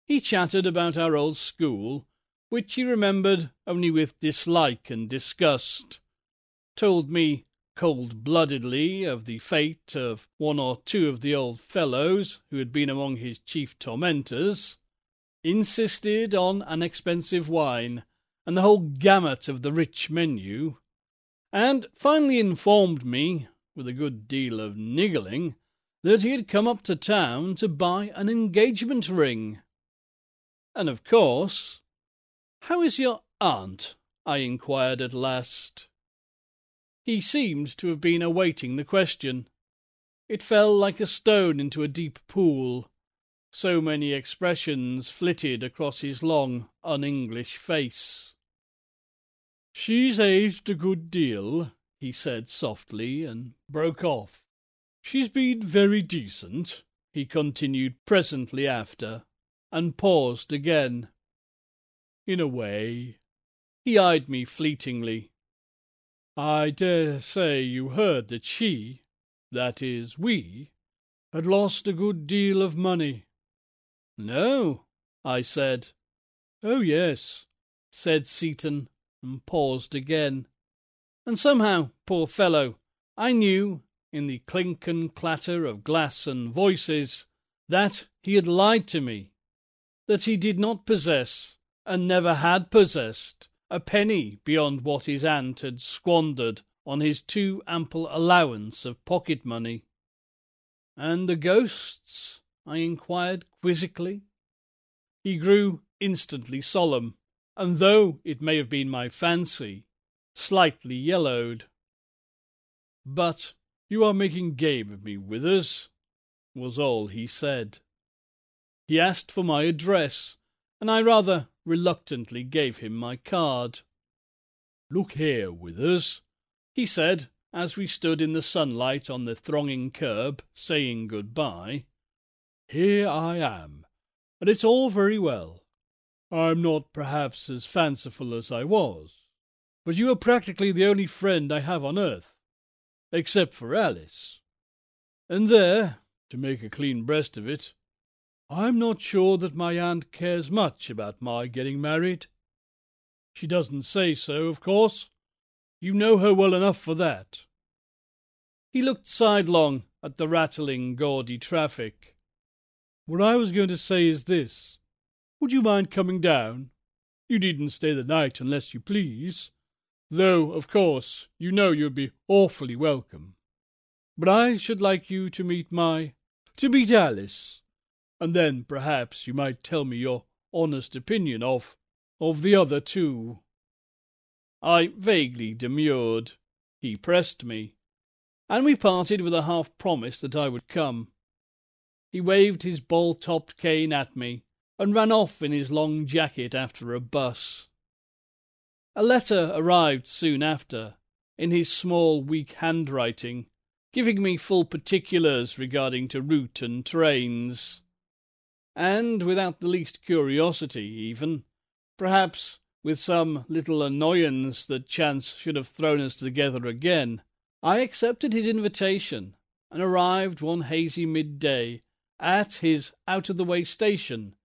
He chattered about our old school which he remembered only with dislike and disgust. told me cold bloodedly of the fate of one or two of the old fellows who had been among his chief tormentors, insisted on an expensive wine and the whole gamut of the rich menu, and finally informed me, with a good deal of niggling, that he had come up to town to buy an engagement ring. And of course, how is your aunt? I inquired at last. He seemed to have been awaiting the question. It fell like a stone into a deep pool. So many expressions flitted across his long, un-English face. She's aged a good deal, he said softly, and broke off. She's been very decent, he continued presently after, and paused again. In a way. He eyed me fleetingly. I dare say you heard that she, that is, we, had lost a good deal of money. No, I said. Oh, yes, said Seaton, and paused again. And somehow, poor fellow, I knew, in the clink and clatter of glass and voices, that he had lied to me, that he did not possess, and never had possessed, a penny beyond what his aunt had squandered on his too ample allowance of pocket money. And the ghosts? I inquired quizzically. He grew instantly solemn, and though it may have been my fancy, slightly yellowed. But you are making game of me, Withers, was all he said. He asked for my address, and I rather reluctantly gave him my card. Look here, Withers, he said, as we stood in the sunlight on the thronging curb, saying good-bye. Here I am, and it's all very well. I'm not perhaps as fanciful as I was, but you are practically the only friend I have on earth, except for Alice. And there, to make a clean breast of it, I'm not sure that my aunt cares much about my getting married. She doesn't say so, of course. You know her well enough for that. He looked sidelong at the rattling, gaudy traffic. What I was going to say is this. Would you mind coming down? You needn't stay the night unless you please, though, of course, you know you'd be awfully welcome. But I should like you to meet my... to meet Alice and then perhaps you might tell me your honest opinion of of the other two. I vaguely demurred. He pressed me, and we parted with a half promise that I would come. He waved his ball-topped cane at me and ran off in his long jacket after a bus. A letter arrived soon after, in his small, weak handwriting, giving me full particulars regarding to route and trains and without the least curiosity even, perhaps with some little annoyance that chance should have thrown us together again, I accepted his invitation and arrived one hazy midday at his out-of-the-way station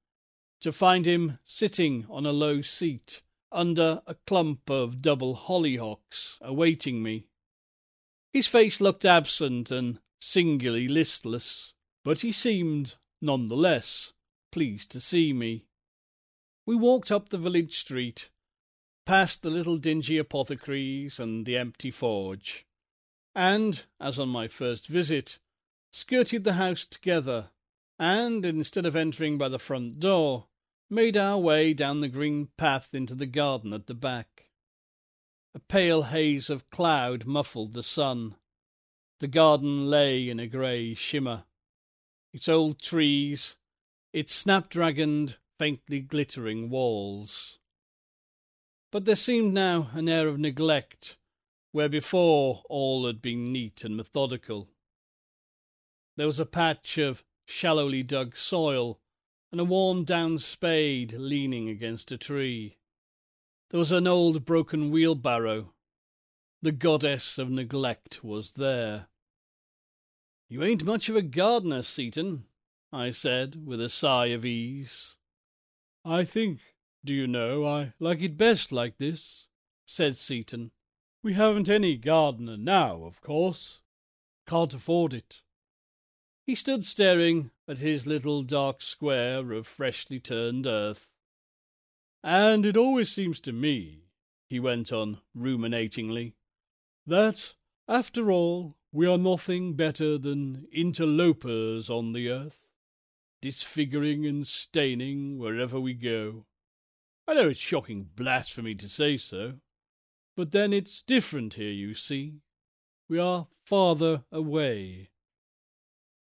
to find him sitting on a low seat under a clump of double hollyhocks awaiting me. His face looked absent and singularly listless, but he seemed, none the less, pleased to see me. We walked up the village street, past the little dingy apothecaries and the empty forge, and, as on my first visit, skirted the house together, and, instead of entering by the front door, made our way down the green path into the garden at the back. A pale haze of cloud muffled the sun. The garden lay in a grey shimmer. Its old trees, its snapdragoned, faintly glittering walls. But there seemed now an air of neglect, where before all had been neat and methodical. There was a patch of shallowly dug soil, and a worn-down spade leaning against a tree. There was an old broken wheelbarrow. The goddess of neglect was there. You ain't much of a gardener, Seaton, I said, with a sigh of ease. I think, do you know, I like it best like this, said Seaton. We haven't any gardener now, of course. Can't afford it. He stood staring at his little dark square of freshly turned earth. And it always seems to me, he went on ruminatingly, that, after all, we are nothing better than interlopers on the earth, disfiguring and staining wherever we go. I know it's shocking blasphemy to say so, but then it's different here, you see. We are farther away.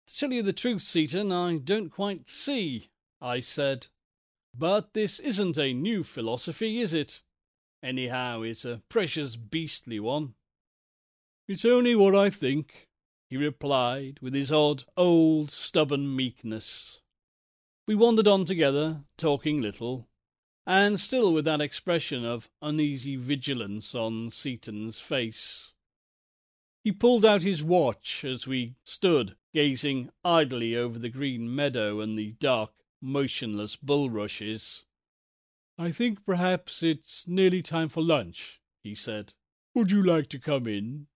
To tell you the truth, Seaton, I don't quite see, I said. But this isn't a new philosophy, is it? Anyhow, it's a precious beastly one. It's only what I think, he replied with his odd, old, stubborn meekness. We wandered on together, talking little, and still with that expression of uneasy vigilance on Seaton's face. He pulled out his watch as we stood gazing idly over the green meadow and the dark, motionless bulrushes. I think perhaps it's nearly time for lunch, he said. Would you like to come in?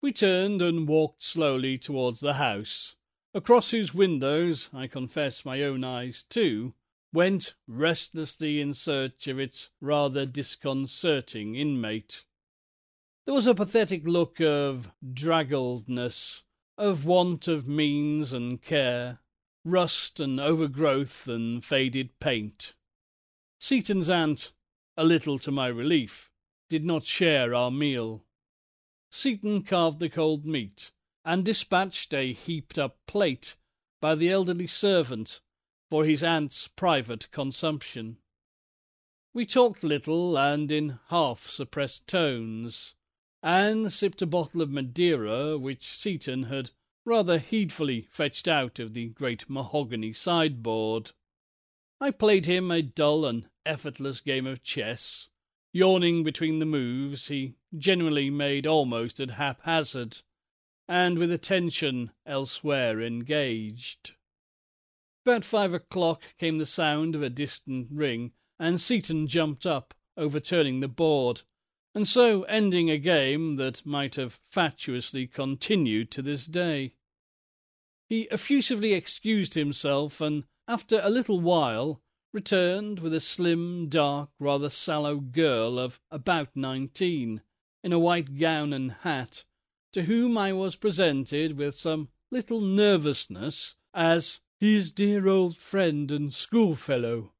We turned and walked slowly towards the house, across whose windows, I confess my own eyes too, went restlessly in search of its rather disconcerting inmate. There was a pathetic look of draggledness, of want of means and care, rust and overgrowth and faded paint. Seaton's aunt, a little to my relief, did not share our meal. Seaton carved the cold meat and dispatched a heaped up plate by the elderly servant for his aunt's private consumption. We talked little and in half suppressed tones, and sipped a bottle of Madeira which Seaton had rather heedfully fetched out of the great mahogany sideboard. I played him a dull and effortless game of chess, yawning between the moves he generally made almost at haphazard, and with attention elsewhere engaged. About five o'clock came the sound of a distant ring, and Seaton jumped up, overturning the board, and so ending a game that might have fatuously continued to this day. He effusively excused himself, and after a little while returned with a slim, dark, rather sallow girl of about nineteen, in a white gown and hat, to whom I was presented with some little nervousness as his dear old friend and schoolfellow.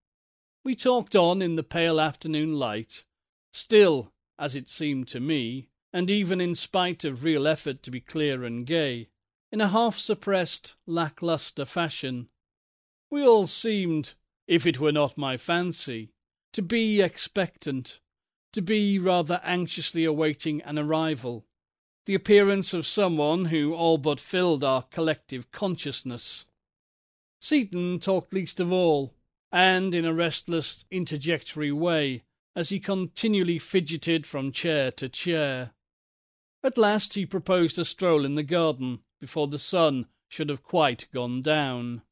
We talked on in the pale afternoon light, still, as it seemed to me, and even in spite of real effort to be clear and gay, in a half suppressed, lack-lustre fashion. We all seemed, if it were not my fancy, to be expectant, to be rather anxiously awaiting an arrival, the appearance of someone who all but filled our collective consciousness. Seaton talked least of all, and in a restless, interjectory way, as he continually fidgeted from chair to chair. At last he proposed a stroll in the garden before the sun should have quite gone down.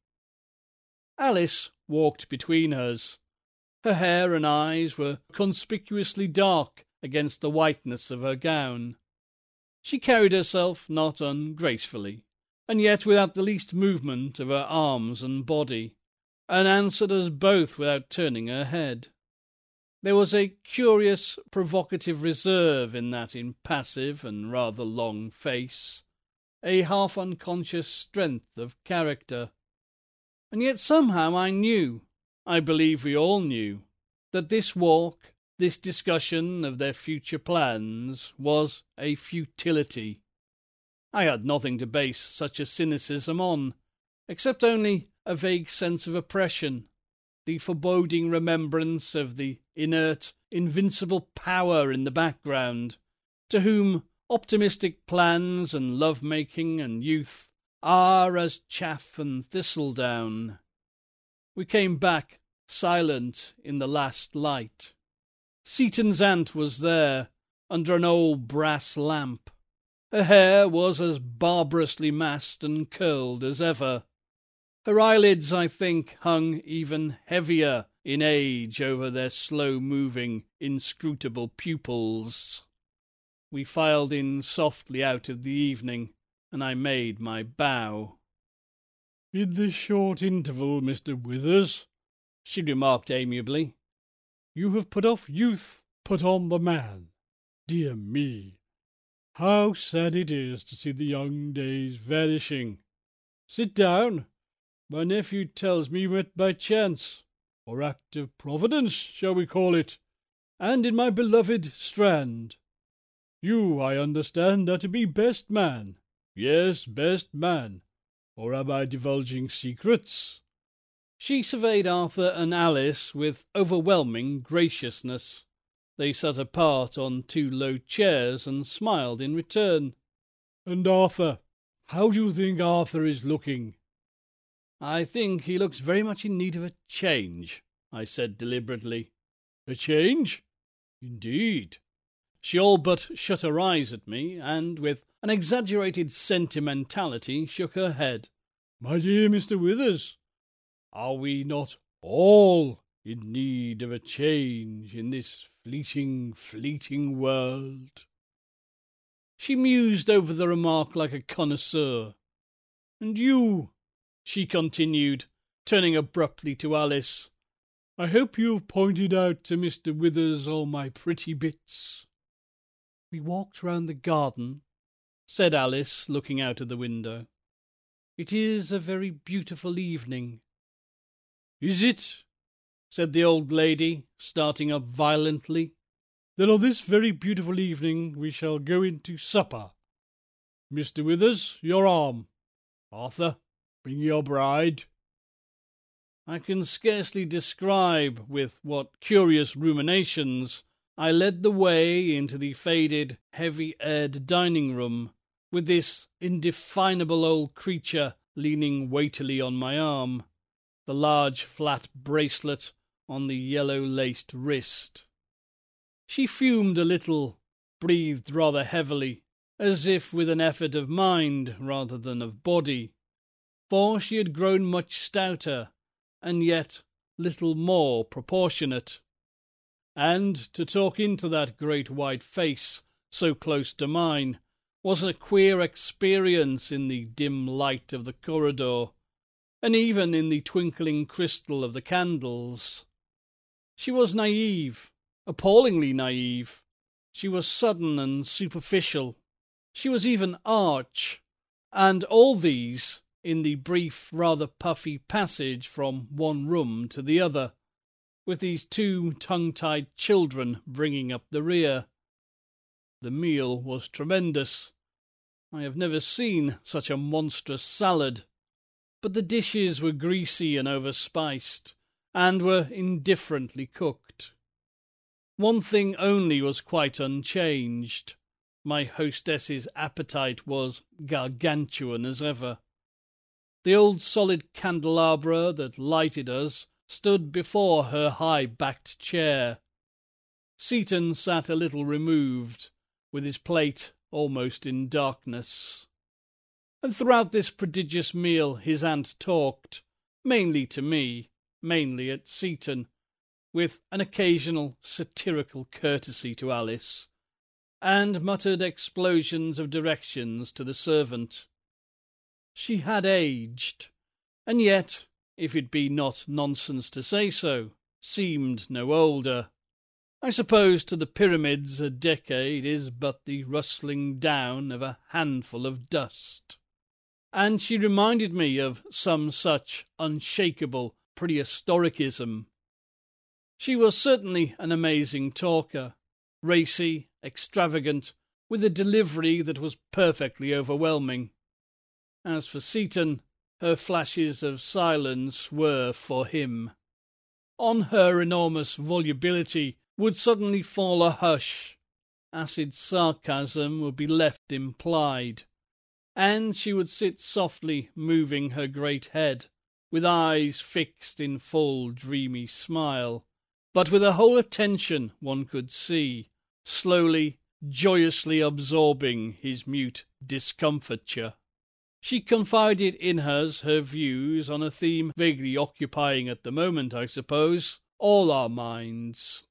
Alice walked between us. Her hair and eyes were conspicuously dark against the whiteness of her gown. She carried herself not ungracefully, and yet without the least movement of her arms and body, and answered us both without turning her head. There was a curious, provocative reserve in that impassive and rather long face, a half unconscious strength of character. And yet somehow I knew, I believe we all knew, that this walk, this discussion of their future plans, was a futility. I had nothing to base such a cynicism on, except only a vague sense of oppression, the foreboding remembrance of the inert, invincible power in the background, to whom optimistic plans and love-making and youth are as chaff and thistledown. We came back, silent in the last light. Seaton's aunt was there, under an old brass lamp. Her hair was as barbarously massed and curled as ever. Her eyelids, I think, hung even heavier in age over their slow-moving, inscrutable pupils. we filed in softly out of the evening, and I made my bow. In this short interval, Mr. Withers, she remarked amiably, you have put off youth, put on the man. Dear me, how sad it is to see the young days vanishing. Sit down. My nephew tells me you met by chance, or act of providence, shall we call it, and in my beloved Strand. You, I understand, are to be best man. Yes, best man. Or am I divulging secrets? She surveyed Arthur and Alice with overwhelming graciousness. They sat apart on two low chairs and smiled in return. And Arthur, how do you think Arthur is looking? I think he looks very much in need of a change, I said deliberately. A change? Indeed. She all but shut her eyes at me, and with an exaggerated sentimentality shook her head. My dear Mr. Withers, are we not all in need of a change in this fleeting, fleeting world? She mused over the remark like a connoisseur. And you, she continued, turning abruptly to Alice, I hope you have pointed out to Mr. Withers all my pretty bits. We walked round the garden, said Alice, looking out of the window. It is a very beautiful evening. Is it? said the old lady, starting up violently. Then on this very beautiful evening we shall go into supper. Mr. Withers, your arm. Arthur, bring your bride. I can scarcely describe with what curious ruminations I led the way into the faded, heavy-aired dining room, with this indefinable old creature leaning weightily on my arm, the large flat bracelet on the yellow-laced wrist. She fumed a little, breathed rather heavily, as if with an effort of mind rather than of body, for she had grown much stouter, and yet little more proportionate and to talk into that great white face so close to mine was a queer experience in the dim light of the corridor, and even in the twinkling crystal of the candles. She was naive, appallingly naive. She was sudden and superficial. She was even arch, and all these in the brief, rather puffy passage from one room to the other with these two tongue-tied children bringing up the rear. The meal was tremendous. I have never seen such a monstrous salad, but the dishes were greasy and overspiced, and were indifferently cooked. One thing only was quite unchanged. My hostess's appetite was gargantuan as ever. The old solid candelabra that lighted us stood before her high-backed chair. Seaton sat a little removed, with his plate almost in darkness. And throughout this prodigious meal his aunt talked, mainly to me, mainly at Seaton, with an occasional satirical courtesy to Alice, and muttered explosions of directions to the servant. She had aged, and yet if it be not nonsense to say so, seemed no older. I suppose to the pyramids a decade is but the rustling down of a handful of dust. And she reminded me of some such unshakable prehistoricism. She was certainly an amazing talker, racy, extravagant, with a delivery that was perfectly overwhelming. As for Seaton, her flashes of silence were for him. On her enormous volubility would suddenly fall a hush. Acid sarcasm would be left implied, and she would sit softly moving her great head, with eyes fixed in full dreamy smile, but with her whole attention, one could see, slowly, joyously absorbing his mute discomfiture. She confided in us her views on a theme vaguely occupying at the moment, I suppose, all our minds.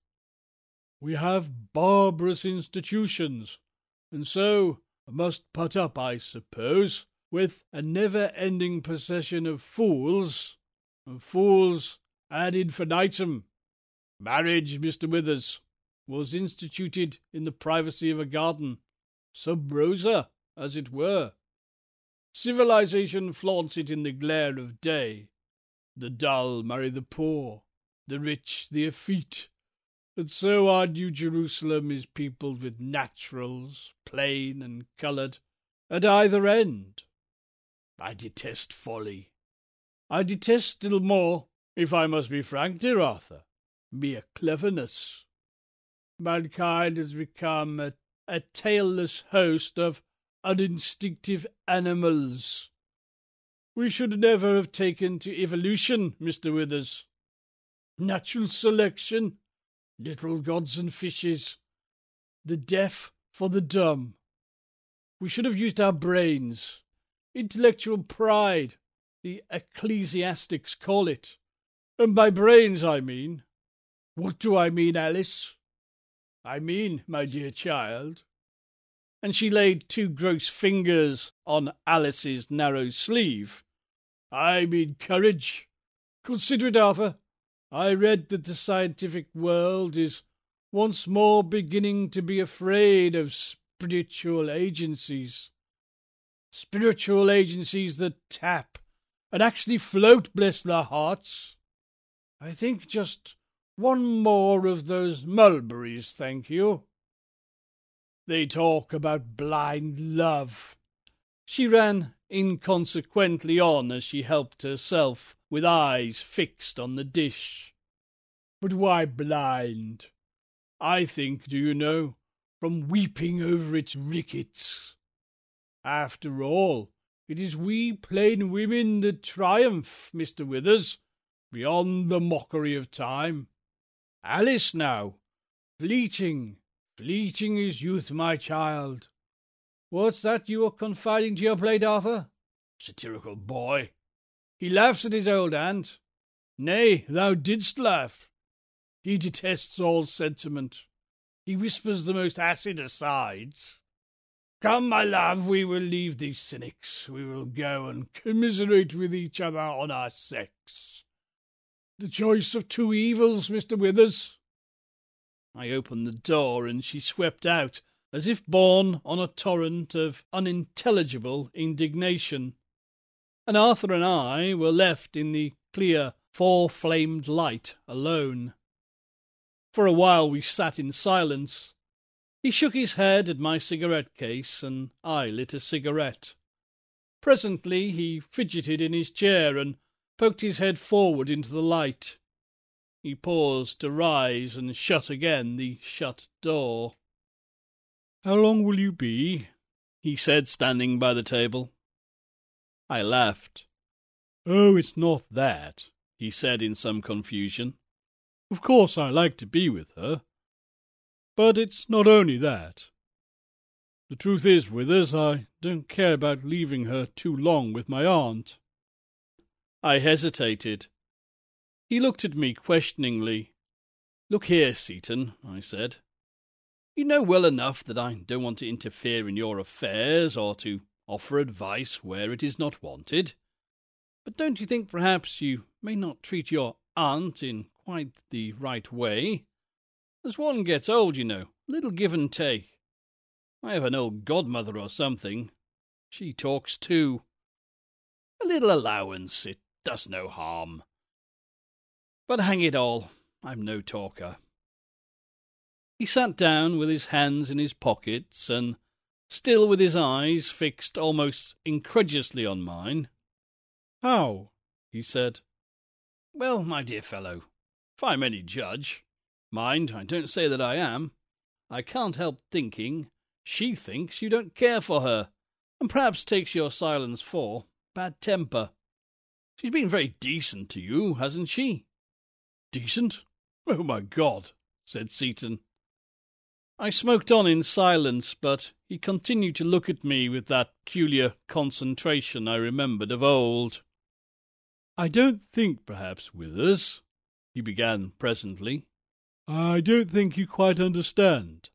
We have barbarous institutions, and so must put up, I suppose, with a never-ending procession of fools, fools ad infinitum. Marriage, Mr. Withers, was instituted in the privacy of a garden, sub rosa, as it were. Civilization flaunts it in the glare of day. The dull marry the poor, the rich the effete, and so our New Jerusalem is peopled with naturals, plain and coloured, at either end. I detest folly. I detest still more, if I must be frank, dear Arthur, mere cleverness. Mankind has become a, a tailless host of uninstinctive animals. We should never have taken to evolution, Mr. Withers. Natural selection little gods and fishes, the deaf for the dumb. We should have used our brains, intellectual pride, the ecclesiastics call it. And by brains I mean. What do I mean, Alice? I mean, my dear child. And she laid two gross fingers on Alice's narrow sleeve. I mean courage. Consider it, Arthur. I read that the scientific world is once more beginning to be afraid of spiritual agencies. Spiritual agencies that tap and actually float, bless their hearts. I think just one more of those mulberries, thank you. They talk about blind love. She ran inconsequently on as she helped herself with eyes fixed on the dish. But why blind? I think, do you know, from weeping over its rickets. After all, it is we plain women that triumph, Mr. Withers, beyond the mockery of time. Alice, now, fleeting, fleeting is youth, my child. What's that you are confiding to your plate, Arthur? Satirical boy. He laughs at his old aunt. Nay, thou didst laugh. He detests all sentiment. He whispers the most acid asides. Come, my love, we will leave these cynics. We will go and commiserate with each other on our sex. The choice of two evils, Mr. Withers. I opened the door, and she swept out, as if borne on a torrent of unintelligible indignation and Arthur and I were left in the clear, four-flamed light alone. For a while we sat in silence. He shook his head at my cigarette case, and I lit a cigarette. Presently he fidgeted in his chair and poked his head forward into the light. He paused to rise and shut again the shut door. How long will you be? he said, standing by the table. I laughed. Oh, it's not that, he said in some confusion. Of course I like to be with her. But it's not only that. The truth is, Withers, I don't care about leaving her too long with my aunt. I hesitated. He looked at me questioningly. Look here, Seaton, I said. You know well enough that I don't want to interfere in your affairs or to offer advice where it is not wanted. But don't you think perhaps you may not treat your aunt in quite the right way? As one gets old, you know, little give and take. I have an old godmother or something. She talks too. A little allowance, it does no harm. But hang it all, I'm no talker. He sat down with his hands in his pockets and still with his eyes fixed almost incredulously on mine. How? he said. Well, my dear fellow, if I'm any judge, mind, I don't say that I am, I can't help thinking she thinks you don't care for her, and perhaps takes your silence for bad temper. She's been very decent to you, hasn't she? Decent? Oh, my God, said Seaton. I smoked on in silence, but he continued to look at me with that peculiar concentration I remembered of old. I don't think, perhaps, Withers, he began presently. I don't think you quite understand.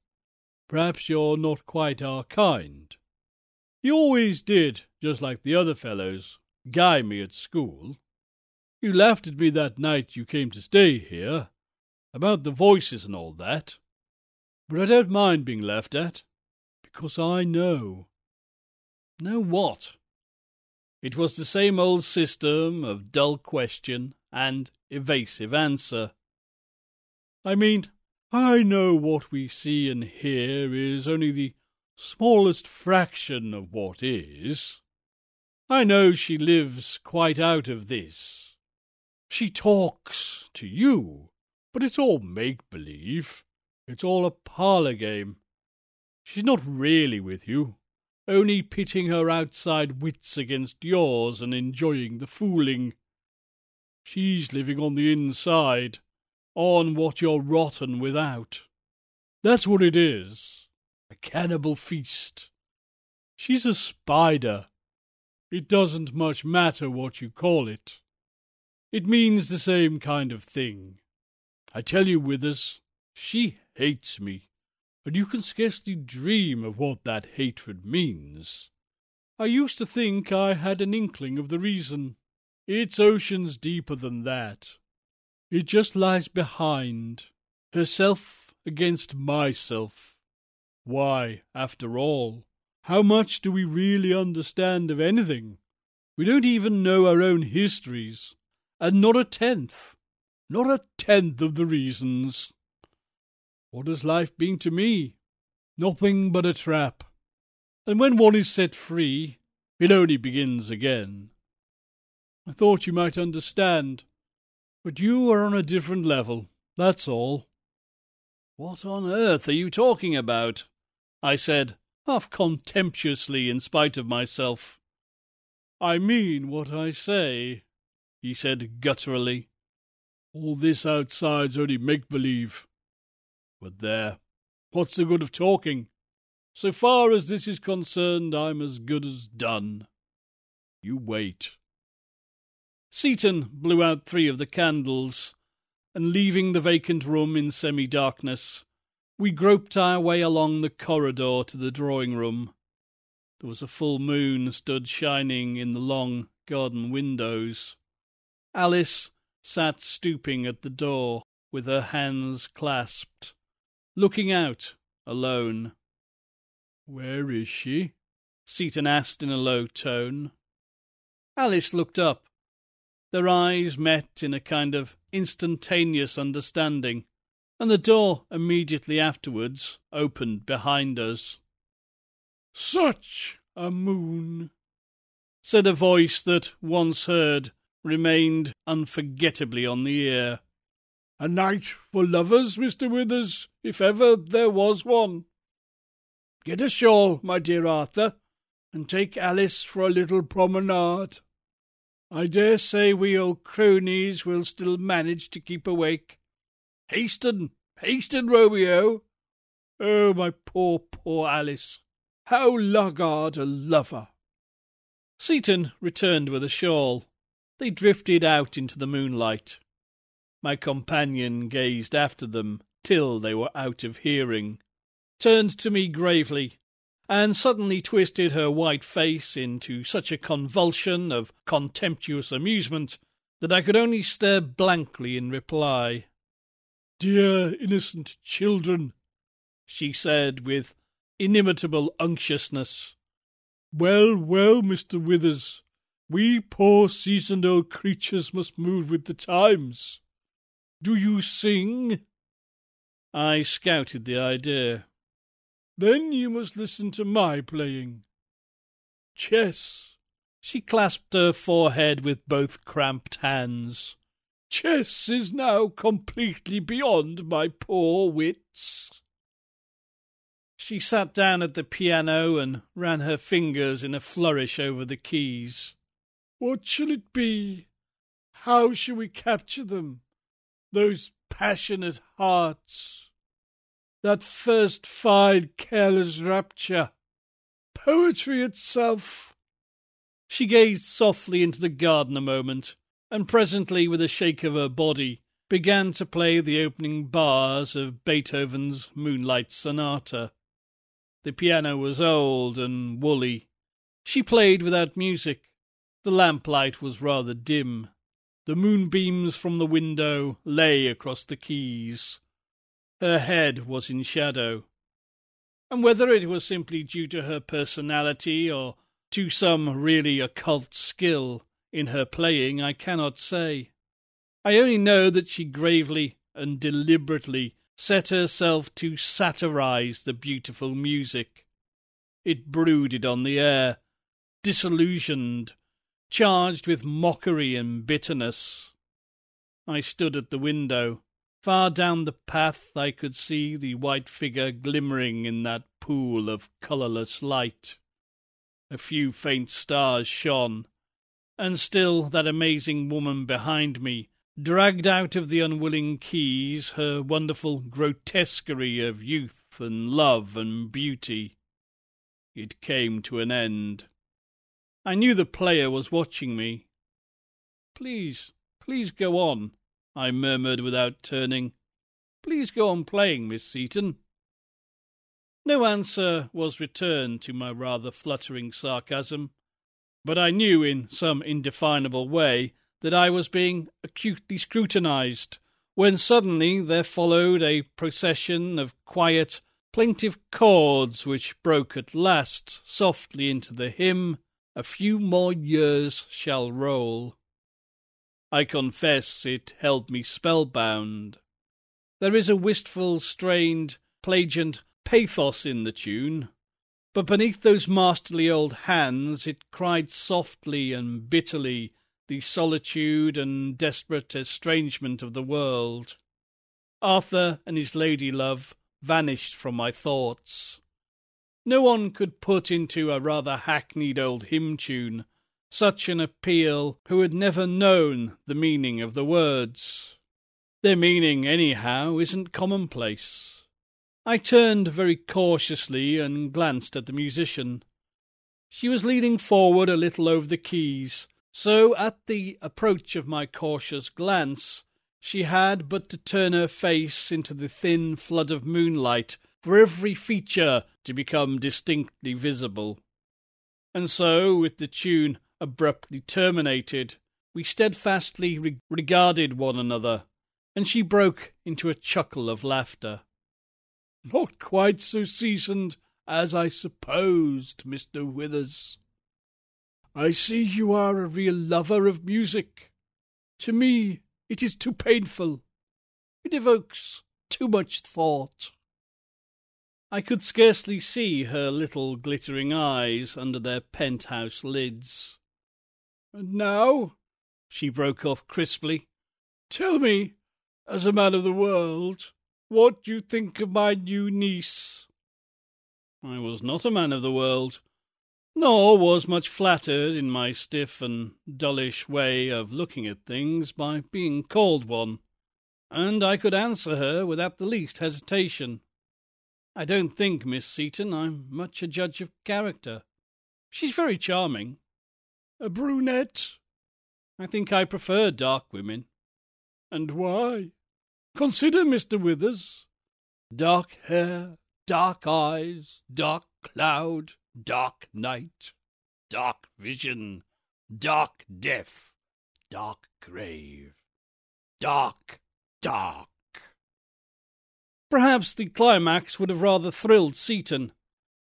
Perhaps you're not quite our kind. You always did, just like the other fellows, guy me at school. You laughed at me that night you came to stay here, about the voices and all that. But I don't mind being laughed at, because I know. Know what? It was the same old system of dull question and evasive answer. I mean, I know what we see and hear is only the smallest fraction of what is. I know she lives quite out of this. She talks to you, but it's all make believe. It's all a parlour game. She's not really with you, only pitting her outside wits against yours and enjoying the fooling. She's living on the inside, on what you're rotten without. That's what it is a cannibal feast. She's a spider. It doesn't much matter what you call it. It means the same kind of thing. I tell you, Withers, she hates me, and you can scarcely dream of what that hatred means. I used to think I had an inkling of the reason. It's oceans deeper than that. It just lies behind, herself against myself. Why, after all, how much do we really understand of anything? We don't even know our own histories, and not a tenth, not a tenth of the reasons. What has life been to me? Nothing but a trap. And when one is set free, it only begins again. I thought you might understand, but you are on a different level, that's all. What on earth are you talking about? I said, half contemptuously in spite of myself. I mean what I say, he said gutturally. All this outside's only make believe. But there, what's the good of talking? So far as this is concerned, I'm as good as done. You wait. Seaton blew out three of the candles, and leaving the vacant room in semi darkness, we groped our way along the corridor to the drawing room. There was a full moon stood shining in the long garden windows. Alice sat stooping at the door, with her hands clasped, looking out, alone. Where is she? Seaton asked in a low tone. Alice looked up. Their eyes met in a kind of instantaneous understanding and the door immediately afterwards opened behind us. Such a moon, said a voice that, once heard, remained unforgettably on the ear. A night for lovers, Mr. Withers, if ever there was one. Get a shawl, my dear Arthur, and take Alice for a little promenade. I dare say we old cronies will still manage to keep awake. Hasten, hasten, Romeo! Oh, my poor, poor Alice! How laggard a lover! Seaton returned with a shawl. They drifted out into the moonlight. My companion gazed after them till they were out of hearing, turned to me gravely, and suddenly twisted her white face into such a convulsion of contemptuous amusement that I could only stare blankly in reply. Dear innocent children, she said with inimitable unctuousness. Well, well, Mr. Withers, we poor seasoned old creatures must move with the times. Do you sing? I scouted the idea. Then you must listen to my playing. Chess. She clasped her forehead with both cramped hands. Chess is now completely beyond my poor wits. She sat down at the piano and ran her fingers in a flourish over the keys. What shall it be? How shall we capture them? Those passionate hearts. That first fine careless rapture. Poetry itself. She gazed softly into the garden a moment, and presently, with a shake of her body, began to play the opening bars of Beethoven's Moonlight Sonata. The piano was old and woolly. She played without music. The lamplight was rather dim. The moonbeams from the window lay across the keys. Her head was in shadow. And whether it was simply due to her personality or to some really occult skill in her playing, I cannot say. I only know that she gravely and deliberately set herself to satirize the beautiful music. It brooded on the air, disillusioned, charged with mockery and bitterness. I stood at the window. Far down the path I could see the white figure glimmering in that pool of colourless light. A few faint stars shone, and still that amazing woman behind me dragged out of the unwilling keys her wonderful grotesquerie of youth and love and beauty. It came to an end. I knew the player was watching me. Please, please go on, I murmured without turning. Please go on playing, Miss Seaton. No answer was returned to my rather fluttering sarcasm, but I knew in some indefinable way that I was being acutely scrutinized, when suddenly there followed a procession of quiet, plaintive chords which broke at last softly into the hymn, A few more years shall roll. I confess it held me spellbound. There is a wistful, strained, plangent pathos in the tune, but beneath those masterly old hands it cried softly and bitterly the solitude and desperate estrangement of the world. Arthur and his lady love vanished from my thoughts. No one could put into a rather hackneyed old hymn tune such an appeal who had never known the meaning of the words. Their meaning, anyhow, isn't commonplace. I turned very cautiously and glanced at the musician. She was leaning forward a little over the keys, so at the approach of my cautious glance, she had but to turn her face into the thin flood of moonlight for every feature to become distinctly visible. And so, with the tune abruptly terminated, we steadfastly re- regarded one another, and she broke into a chuckle of laughter. Not quite so seasoned as I supposed, Mr. Withers. I see you are a real lover of music. To me, it is too painful. It evokes too much thought. I could scarcely see her little glittering eyes under their penthouse lids. And now, she broke off crisply, tell me, as a man of the world, what you think of my new niece. I was not a man of the world, nor was much flattered in my stiff and dullish way of looking at things by being called one, and I could answer her without the least hesitation. I don't think, Miss Seaton, I'm much a judge of character. She's very charming. A brunette? I think I prefer dark women. And why? Consider, Mr. Withers. Dark hair, dark eyes, dark cloud, dark night, dark vision, dark death, dark grave, dark, dark. Perhaps the climax would have rather thrilled Seaton,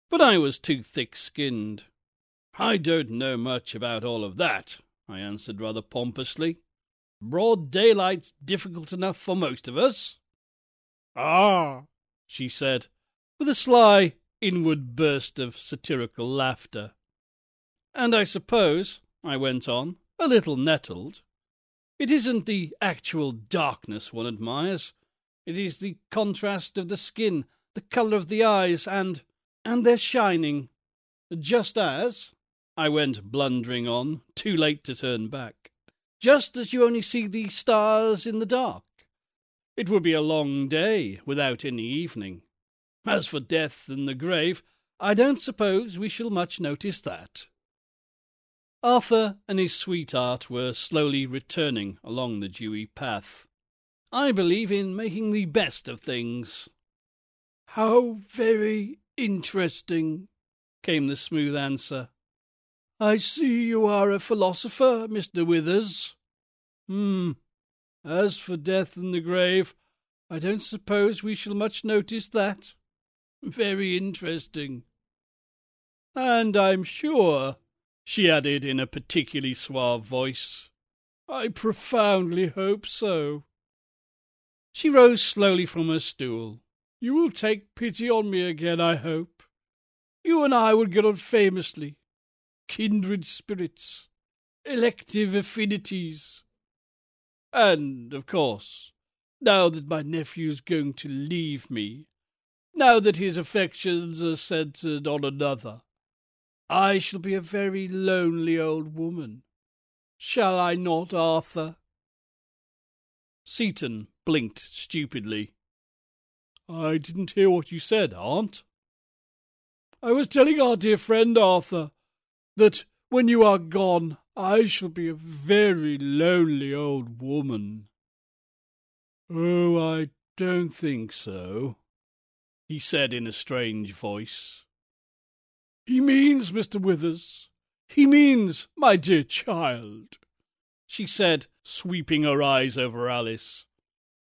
but I was too thick skinned. I don't know much about all of that, I answered rather pompously. Broad daylight's difficult enough for most of us. Ah, she said, with a sly inward burst of satirical laughter. And I suppose, I went on, a little nettled, it isn't the actual darkness one admires. It is the contrast of the skin, the colour of the eyes, and and their shining. Just as, I went blundering on, too late to turn back, just as you only see the stars in the dark. It would be a long day without any evening. As for death and the grave, I don't suppose we shall much notice that. Arthur and his sweetheart were slowly returning along the dewy path. I believe in making the best of things. How very interesting, came the smooth answer. I see you are a philosopher, Mr. Withers. Hmm. As for death and the grave, I don't suppose we shall much notice that. Very interesting. And I'm sure, she added in a particularly suave voice, I profoundly hope so. She rose slowly from her stool. You will take pity on me again, I hope. You and I will get on famously. Kindred spirits, elective affinities. And, of course, now that my nephew's going to leave me, now that his affections are centred on another, I shall be a very lonely old woman. Shall I not, Arthur? Seaton blinked stupidly. I didn't hear what you said, aunt. I was telling our dear friend Arthur that when you are gone I shall be a very lonely old woman. Oh, I don't think so, he said in a strange voice. He means, Mr. Withers, he means, my dear child, she said, sweeping her eyes over Alice.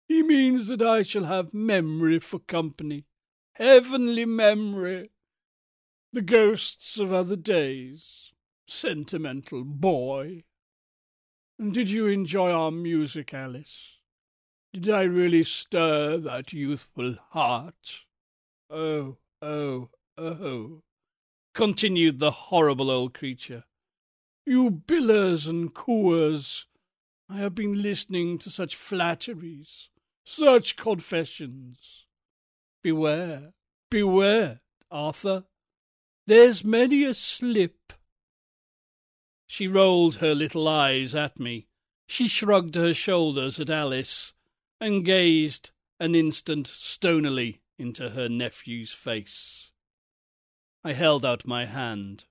He means that I shall have memory for company, heavenly memory, the ghosts of other days. Sentimental boy. Did you enjoy our music, Alice? Did I really stir that youthful heart? Oh, oh, oh, continued the horrible old creature. You billers and cooers, I have been listening to such flatteries, such confessions. Beware, beware, Arthur. There's many a slip. She rolled her little eyes at me. She shrugged her shoulders at Alice, and gazed an instant stonily into her nephew's face. I held out my hand.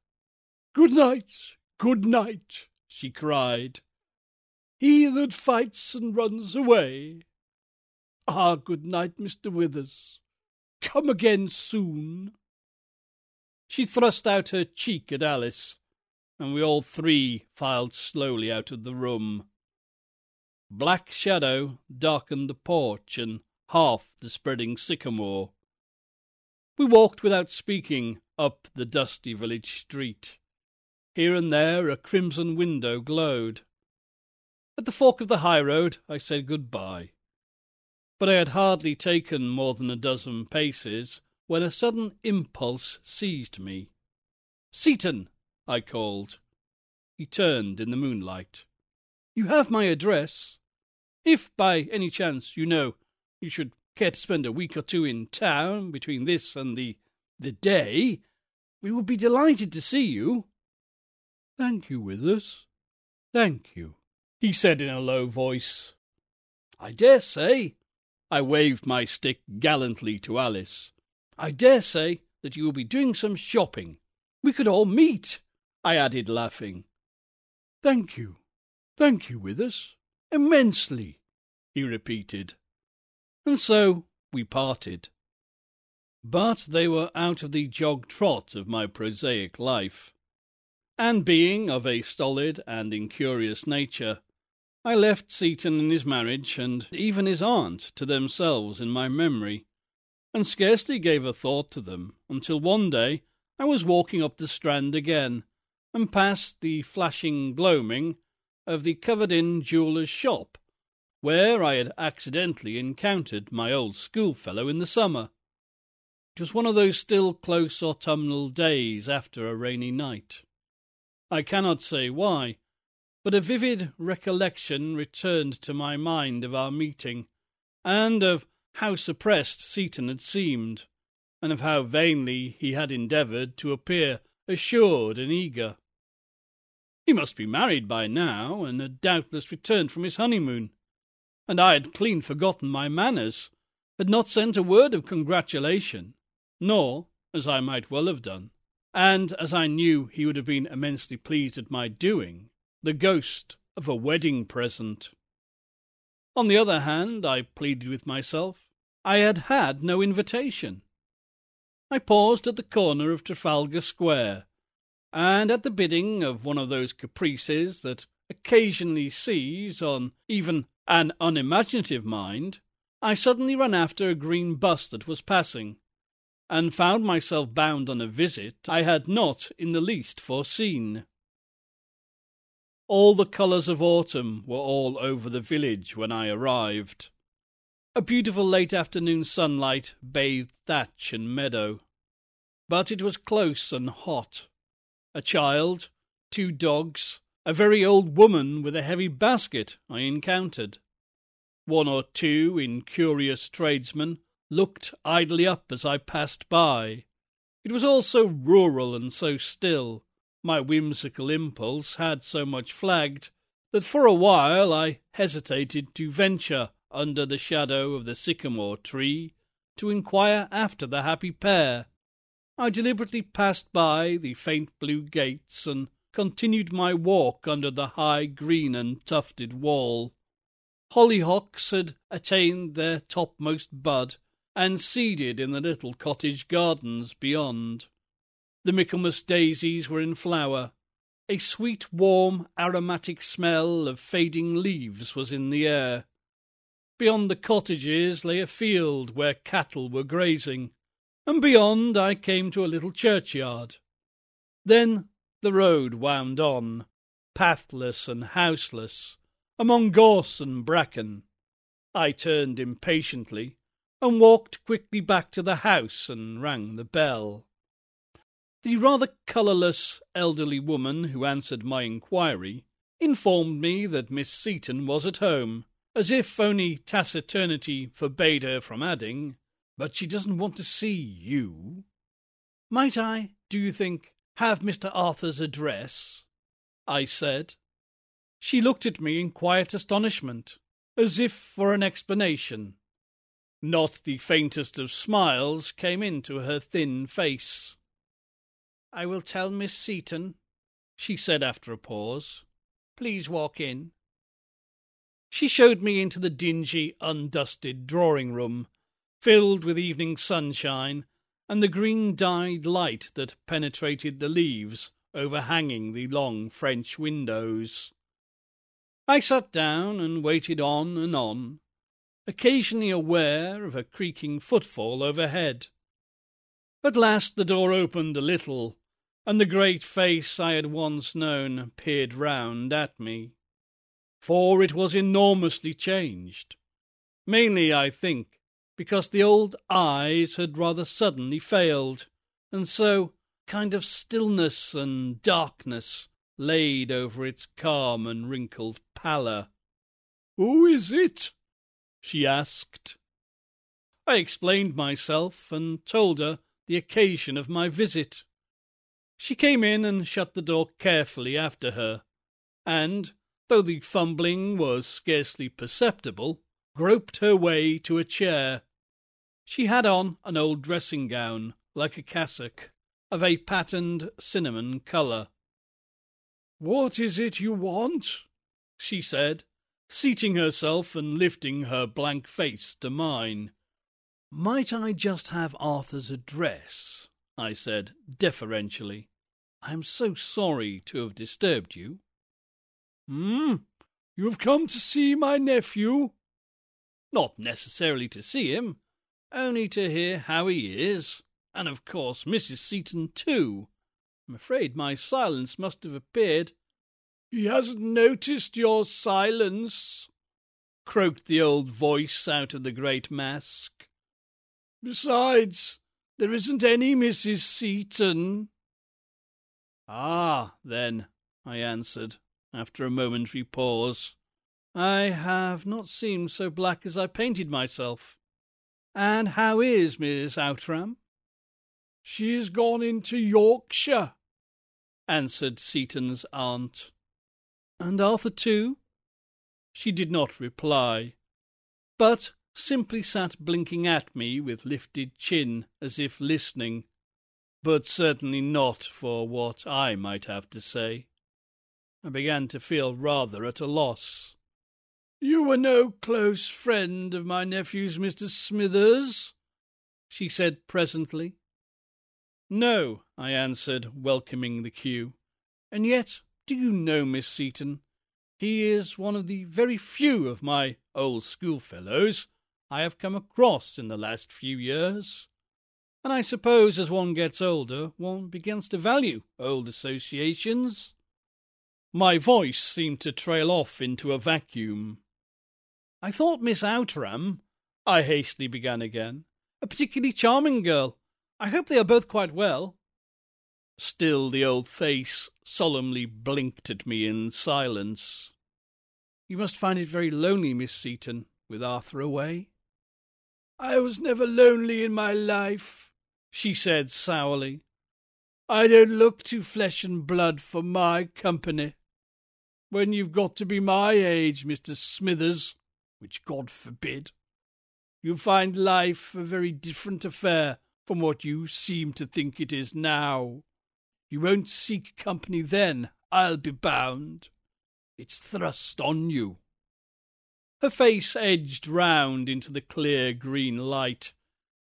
Good night, good night, she cried. He that fights and runs away. Ah, good night, Mr. Withers. Come again soon. She thrust out her cheek at Alice, and we all three filed slowly out of the room. Black shadow darkened the porch and half the spreading sycamore. We walked without speaking up the dusty village street. Here and there a crimson window glowed. At the fork of the high road I said good-bye. But I had hardly taken more than a dozen paces when a sudden impulse seized me. Seaton! I called. He turned in the moonlight. You have my address. If by any chance, you know, you should care to spend a week or two in town between this and the the day, we would be delighted to see you. Thank you, Withers. Thank you, he said in a low voice. I dare say. I waved my stick gallantly to Alice. I dare say that you will be doing some shopping. We could all meet, I added, laughing. Thank you. Thank you, Withers. Immensely, he repeated. And so we parted. But they were out of the jog-trot of my prosaic life. And being of a stolid and incurious nature, I left Seaton and his marriage, and even his aunt, to themselves in my memory, and scarcely gave a thought to them until one day I was walking up the Strand again, and passed the flashing gloaming of the covered-in jeweller's shop, where I had accidentally encountered my old schoolfellow in the summer. It was one of those still close autumnal days after a rainy night. I cannot say why, but a vivid recollection returned to my mind of our meeting, and of how suppressed Seaton had seemed, and of how vainly he had endeavoured to appear assured and eager. He must be married by now, and had doubtless returned from his honeymoon, and I had clean forgotten my manners, had not sent a word of congratulation, nor, as I might well have done, and as I knew he would have been immensely pleased at my doing, the ghost of a wedding present. On the other hand, I pleaded with myself, I had had no invitation. I paused at the corner of Trafalgar Square, and at the bidding of one of those caprices that occasionally seize on even an unimaginative mind, I suddenly ran after a green bus that was passing, and found myself bound on a visit I had not in the least foreseen. All the colours of autumn were all over the village when I arrived. A beautiful late afternoon sunlight bathed thatch and meadow. But it was close and hot. A child, two dogs, a very old woman with a heavy basket I encountered. One or two incurious tradesmen looked idly up as I passed by. It was all so rural and so still. My whimsical impulse had so much flagged that for a while I hesitated to venture under the shadow of the sycamore tree to inquire after the happy pair. I deliberately passed by the faint blue gates and continued my walk under the high green and tufted wall. Hollyhocks had attained their topmost bud and seeded in the little cottage gardens beyond. The Michaelmas daisies were in flower. A sweet, warm, aromatic smell of fading leaves was in the air. Beyond the cottages lay a field where cattle were grazing, and beyond I came to a little churchyard. Then the road wound on, pathless and houseless, among gorse and bracken. I turned impatiently and walked quickly back to the house and rang the bell. The rather colourless elderly woman who answered my inquiry informed me that Miss Seaton was at home, as if only taciturnity forbade her from adding, But she doesn't want to see you. Might I, do you think, have Mr. Arthur's address? I said. She looked at me in quiet astonishment, as if for an explanation. Not the faintest of smiles came into her thin face. I will tell Miss Seaton, she said after a pause. Please walk in. She showed me into the dingy, undusted drawing room, filled with evening sunshine and the green dyed light that penetrated the leaves overhanging the long French windows. I sat down and waited on and on, occasionally aware of a creaking footfall overhead. At last the door opened a little, and the great face I had once known peered round at me. For it was enormously changed. Mainly, I think, because the old eyes had rather suddenly failed, and so kind of stillness and darkness laid over its calm and wrinkled pallor. Who is it? she asked. I explained myself and told her the occasion of my visit. She came in and shut the door carefully after her, and, though the fumbling was scarcely perceptible, groped her way to a chair. She had on an old dressing gown, like a cassock, of a patterned cinnamon colour. What is it you want? she said, seating herself and lifting her blank face to mine. Might I just have Arthur's address? I said deferentially. I am so sorry to have disturbed you. Hmm, you have come to see my nephew? Not necessarily to see him, only to hear how he is, and of course Mrs. Seaton too. I'm afraid my silence must have appeared. He hasn't noticed your silence, croaked the old voice out of the great mask. Besides, there isn't any Mrs. Seaton. Ah, then, I answered, after a momentary pause. I have not seemed so black as I painted myself. And how is Miss Outram? She's gone into Yorkshire, answered Seaton's aunt. And Arthur too? She did not reply, but simply sat blinking at me with lifted chin as if listening, but certainly not for what I might have to say. I began to feel rather at a loss. You were no close friend of my nephew's, Mr. Smithers, she said presently. No, I answered, welcoming the cue. And yet, do you know, Miss Seaton, he is one of the very few of my old schoolfellows I have come across in the last few years. And I suppose as one gets older, one begins to value old associations. My voice seemed to trail off into a vacuum. I thought Miss Outram, I hastily began again, a particularly charming girl. I hope they are both quite well. Still the old face solemnly blinked at me in silence. You must find it very lonely, Miss Seaton, with Arthur away. I was never lonely in my life, she said sourly. I don't look to flesh and blood for my company. When you've got to be my age, Mr. Smithers, which God forbid, you find life a very different affair from what you seem to think it is now. You won't seek company then, I'll be bound. It's thrust on you. Her face edged round into the clear green light,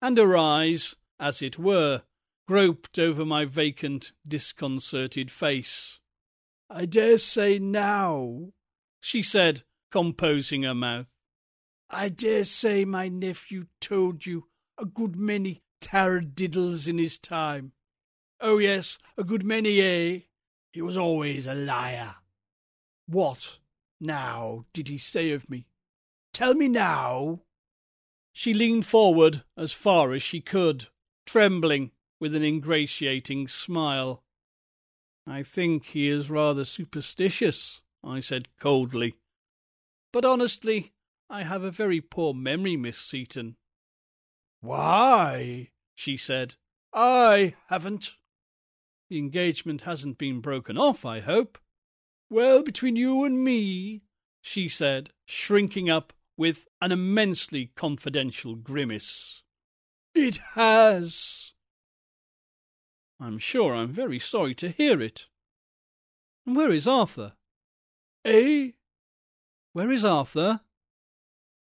and her eyes, as it were, groped over my vacant, disconcerted face. I dare say now, she said, composing her mouth. I dare say my nephew told you a good many taradiddles in his time. Oh, yes, a good many, eh? He was always a liar. What, now, did he say of me? Tell me now. She leaned forward as far as she could, trembling with an ingratiating smile. I think he is rather superstitious, I said coldly. But honestly, I have a very poor memory, Miss Seaton. Why? she said. I haven't. The engagement hasn't been broken off, I hope. Well, between you and me, she said, shrinking up with an immensely confidential grimace. It has. I'm sure I'm very sorry to hear it. And where is Arthur? Eh? Where is Arthur?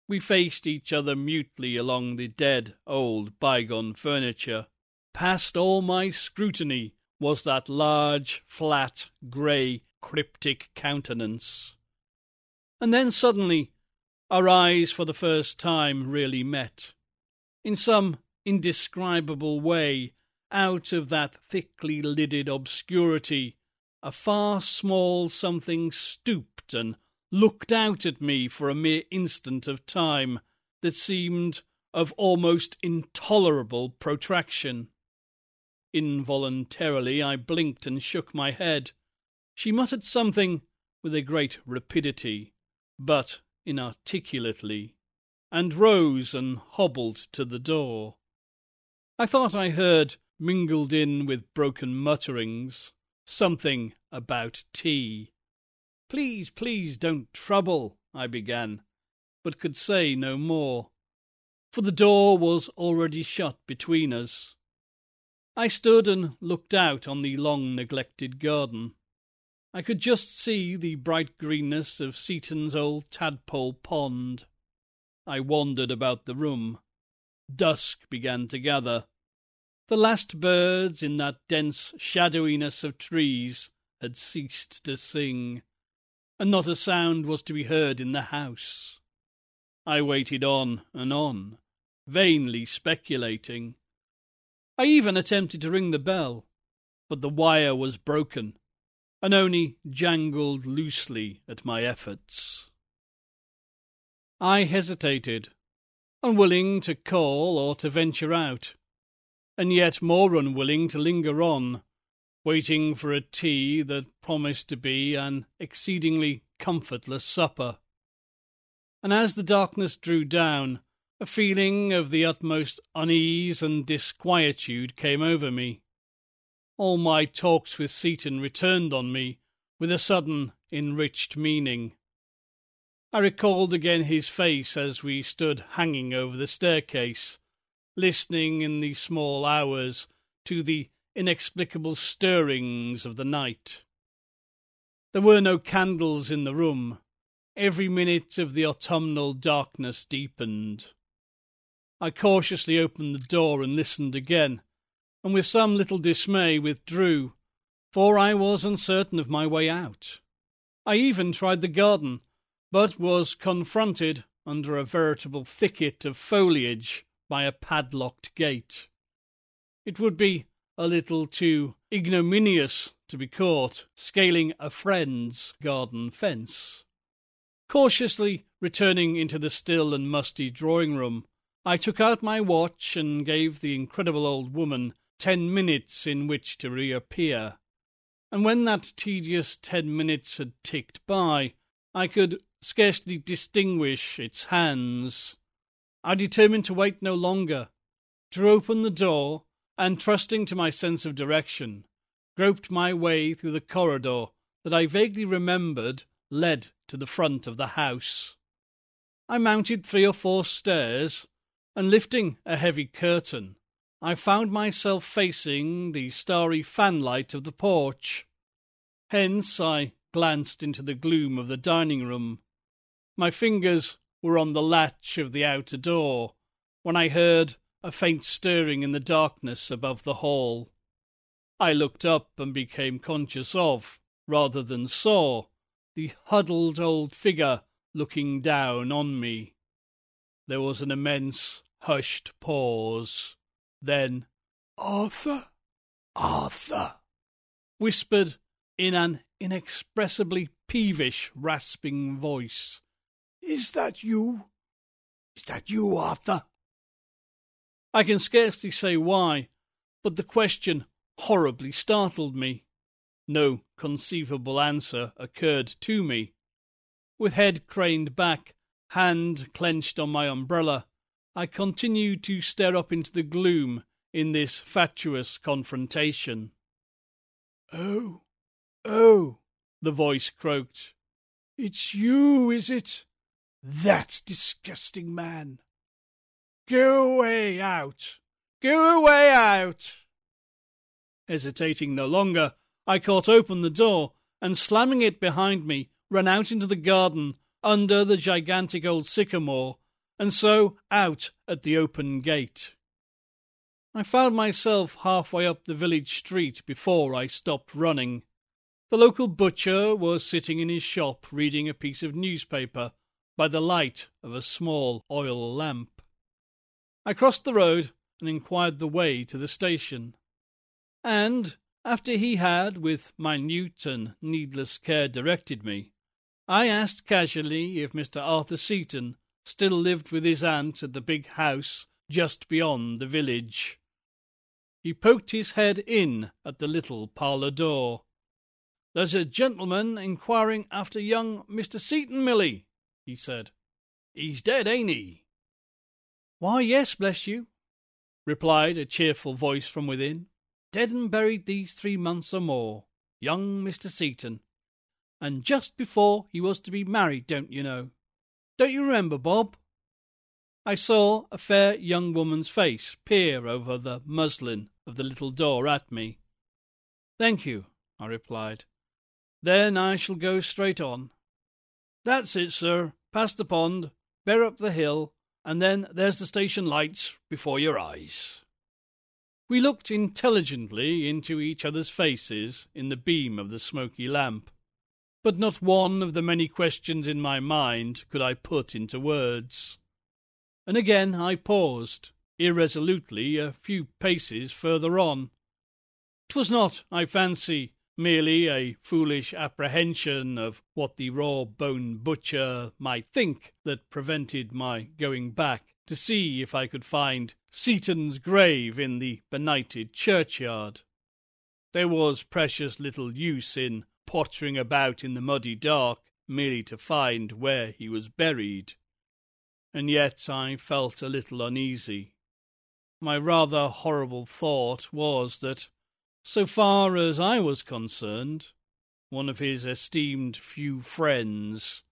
We faced each other mutely along the dead, old, bygone furniture. Past all my scrutiny was that large, flat, grey, cryptic countenance. And then suddenly our eyes for the first time really met. In some indescribable way, out of that thickly lidded obscurity, a far small something stooped and looked out at me for a mere instant of time that seemed of almost intolerable protraction. Involuntarily I blinked and shook my head. She muttered something with a great rapidity, but inarticulately, and rose and hobbled to the door. I thought I heard, mingled in with broken mutterings, something about tea. Please, please don't trouble, I began, but could say no more, for the door was already shut between us. I stood and looked out on the long neglected garden. I could just see the bright greenness of Seaton's old tadpole pond. I wandered about the room. Dusk began to gather. The last birds in that dense shadowiness of trees had ceased to sing, and not a sound was to be heard in the house. I waited on and on, vainly speculating. I even attempted to ring the bell, but the wire was broken and only jangled loosely at my efforts. I hesitated, unwilling to call or to venture out, and yet more unwilling to linger on, waiting for a tea that promised to be an exceedingly comfortless supper. And as the darkness drew down, a feeling of the utmost unease and disquietude came over me. All my talks with Seaton returned on me with a sudden enriched meaning. I recalled again his face as we stood hanging over the staircase, listening in the small hours to the inexplicable stirrings of the night. There were no candles in the room. Every minute of the autumnal darkness deepened. I cautiously opened the door and listened again, and with some little dismay withdrew, for I was uncertain of my way out. I even tried the garden, but was confronted under a veritable thicket of foliage by a padlocked gate. It would be a little too ignominious to be caught scaling a friend's garden fence. Cautiously returning into the still and musty drawing room, I took out my watch and gave the incredible old woman ten minutes in which to reappear. And when that tedious ten minutes had ticked by, I could scarcely distinguish its hands. I determined to wait no longer, drew open the door, and trusting to my sense of direction, groped my way through the corridor that I vaguely remembered led to the front of the house. I mounted three or four stairs, and lifting a heavy curtain, I found myself facing the starry fanlight of the porch. Hence I glanced into the gloom of the dining room. My fingers were on the latch of the outer door when I heard a faint stirring in the darkness above the hall. I looked up and became conscious of, rather than saw, the huddled old figure looking down on me. There was an immense hushed pause. Then, Arthur, Arthur, whispered in an inexpressibly peevish, rasping voice. Is that you? Is that you, Arthur? I can scarcely say why, but the question horribly startled me. No conceivable answer occurred to me. With head craned back, hand clenched on my umbrella, I continued to stare up into the gloom in this fatuous confrontation. Oh, oh, the voice croaked. It's you, is it? That disgusting man. Go away out. Go away out. Hesitating no longer, I caught open the door and, slamming it behind me, ran out into the garden under the gigantic old sycamore, and so out at the open gate. I found myself halfway up the village street before I stopped running. The local butcher was sitting in his shop reading a piece of newspaper by the light of a small oil lamp. I crossed the road and inquired the way to the station. And, after he had, with minute and needless care, directed me, I asked casually if Mr. Arthur Seaton still lived with his aunt at the big house just beyond the village. He poked his head in at the little parlour door. There's a gentleman inquiring after young Mr. Seaton, Milly, he said. He's dead, ain't he? Why, yes, bless you, replied a cheerful voice from within dead and buried these three months or more, young Mr. Seaton, and just before he was to be married, don't you know? Don't you remember, Bob? I saw a fair young woman's face peer over the muslin of the little door at me. Thank you, I replied. Then I shall go straight on. That's it, sir. Past the pond, bear up the hill, and then there's the station lights before your eyes. We looked intelligently into each other's faces in the beam of the smoky lamp, but not one of the many questions in my mind could I put into words. And again I paused, irresolutely, a few paces further on. It was not, I fancy, merely a foolish apprehension of what the raw bone butcher might think that prevented my going back to see if I could find Seaton's grave in the benighted churchyard. There was precious little use in pottering about in the muddy dark merely to find where he was buried. And yet I felt a little uneasy. My rather horrible thought was that, so far as I was concerned, one of his esteemed few friends,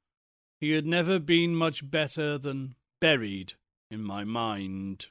he had never been much better than buried in my mind.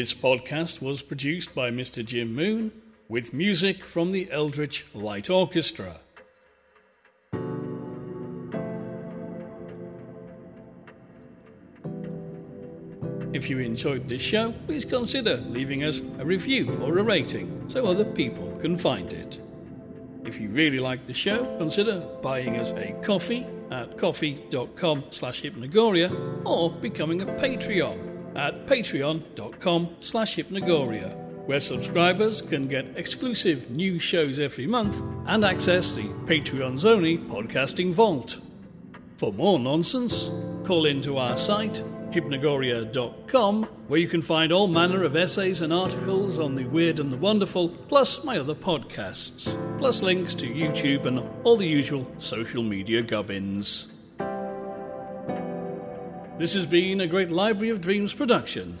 This podcast was produced by Mr. Jim Moon with music from the Eldritch Light Orchestra. If you enjoyed this show, please consider leaving us a review or a rating so other people can find it. If you really like the show, consider buying us a coffee at ko-fi.com slash hypnogoria or becoming a Patreon at patreon.com slash hypnogoria, where subscribers can get exclusive new shows every month and access the Patreon's only podcasting vault. For more nonsense, call into our site hypnogoria.com, where you can find all manner of essays and articles on the weird and the wonderful, plus my other podcasts, plus links to YouTube and all the usual social media gubbins. This has been a Great Library of Dreams production.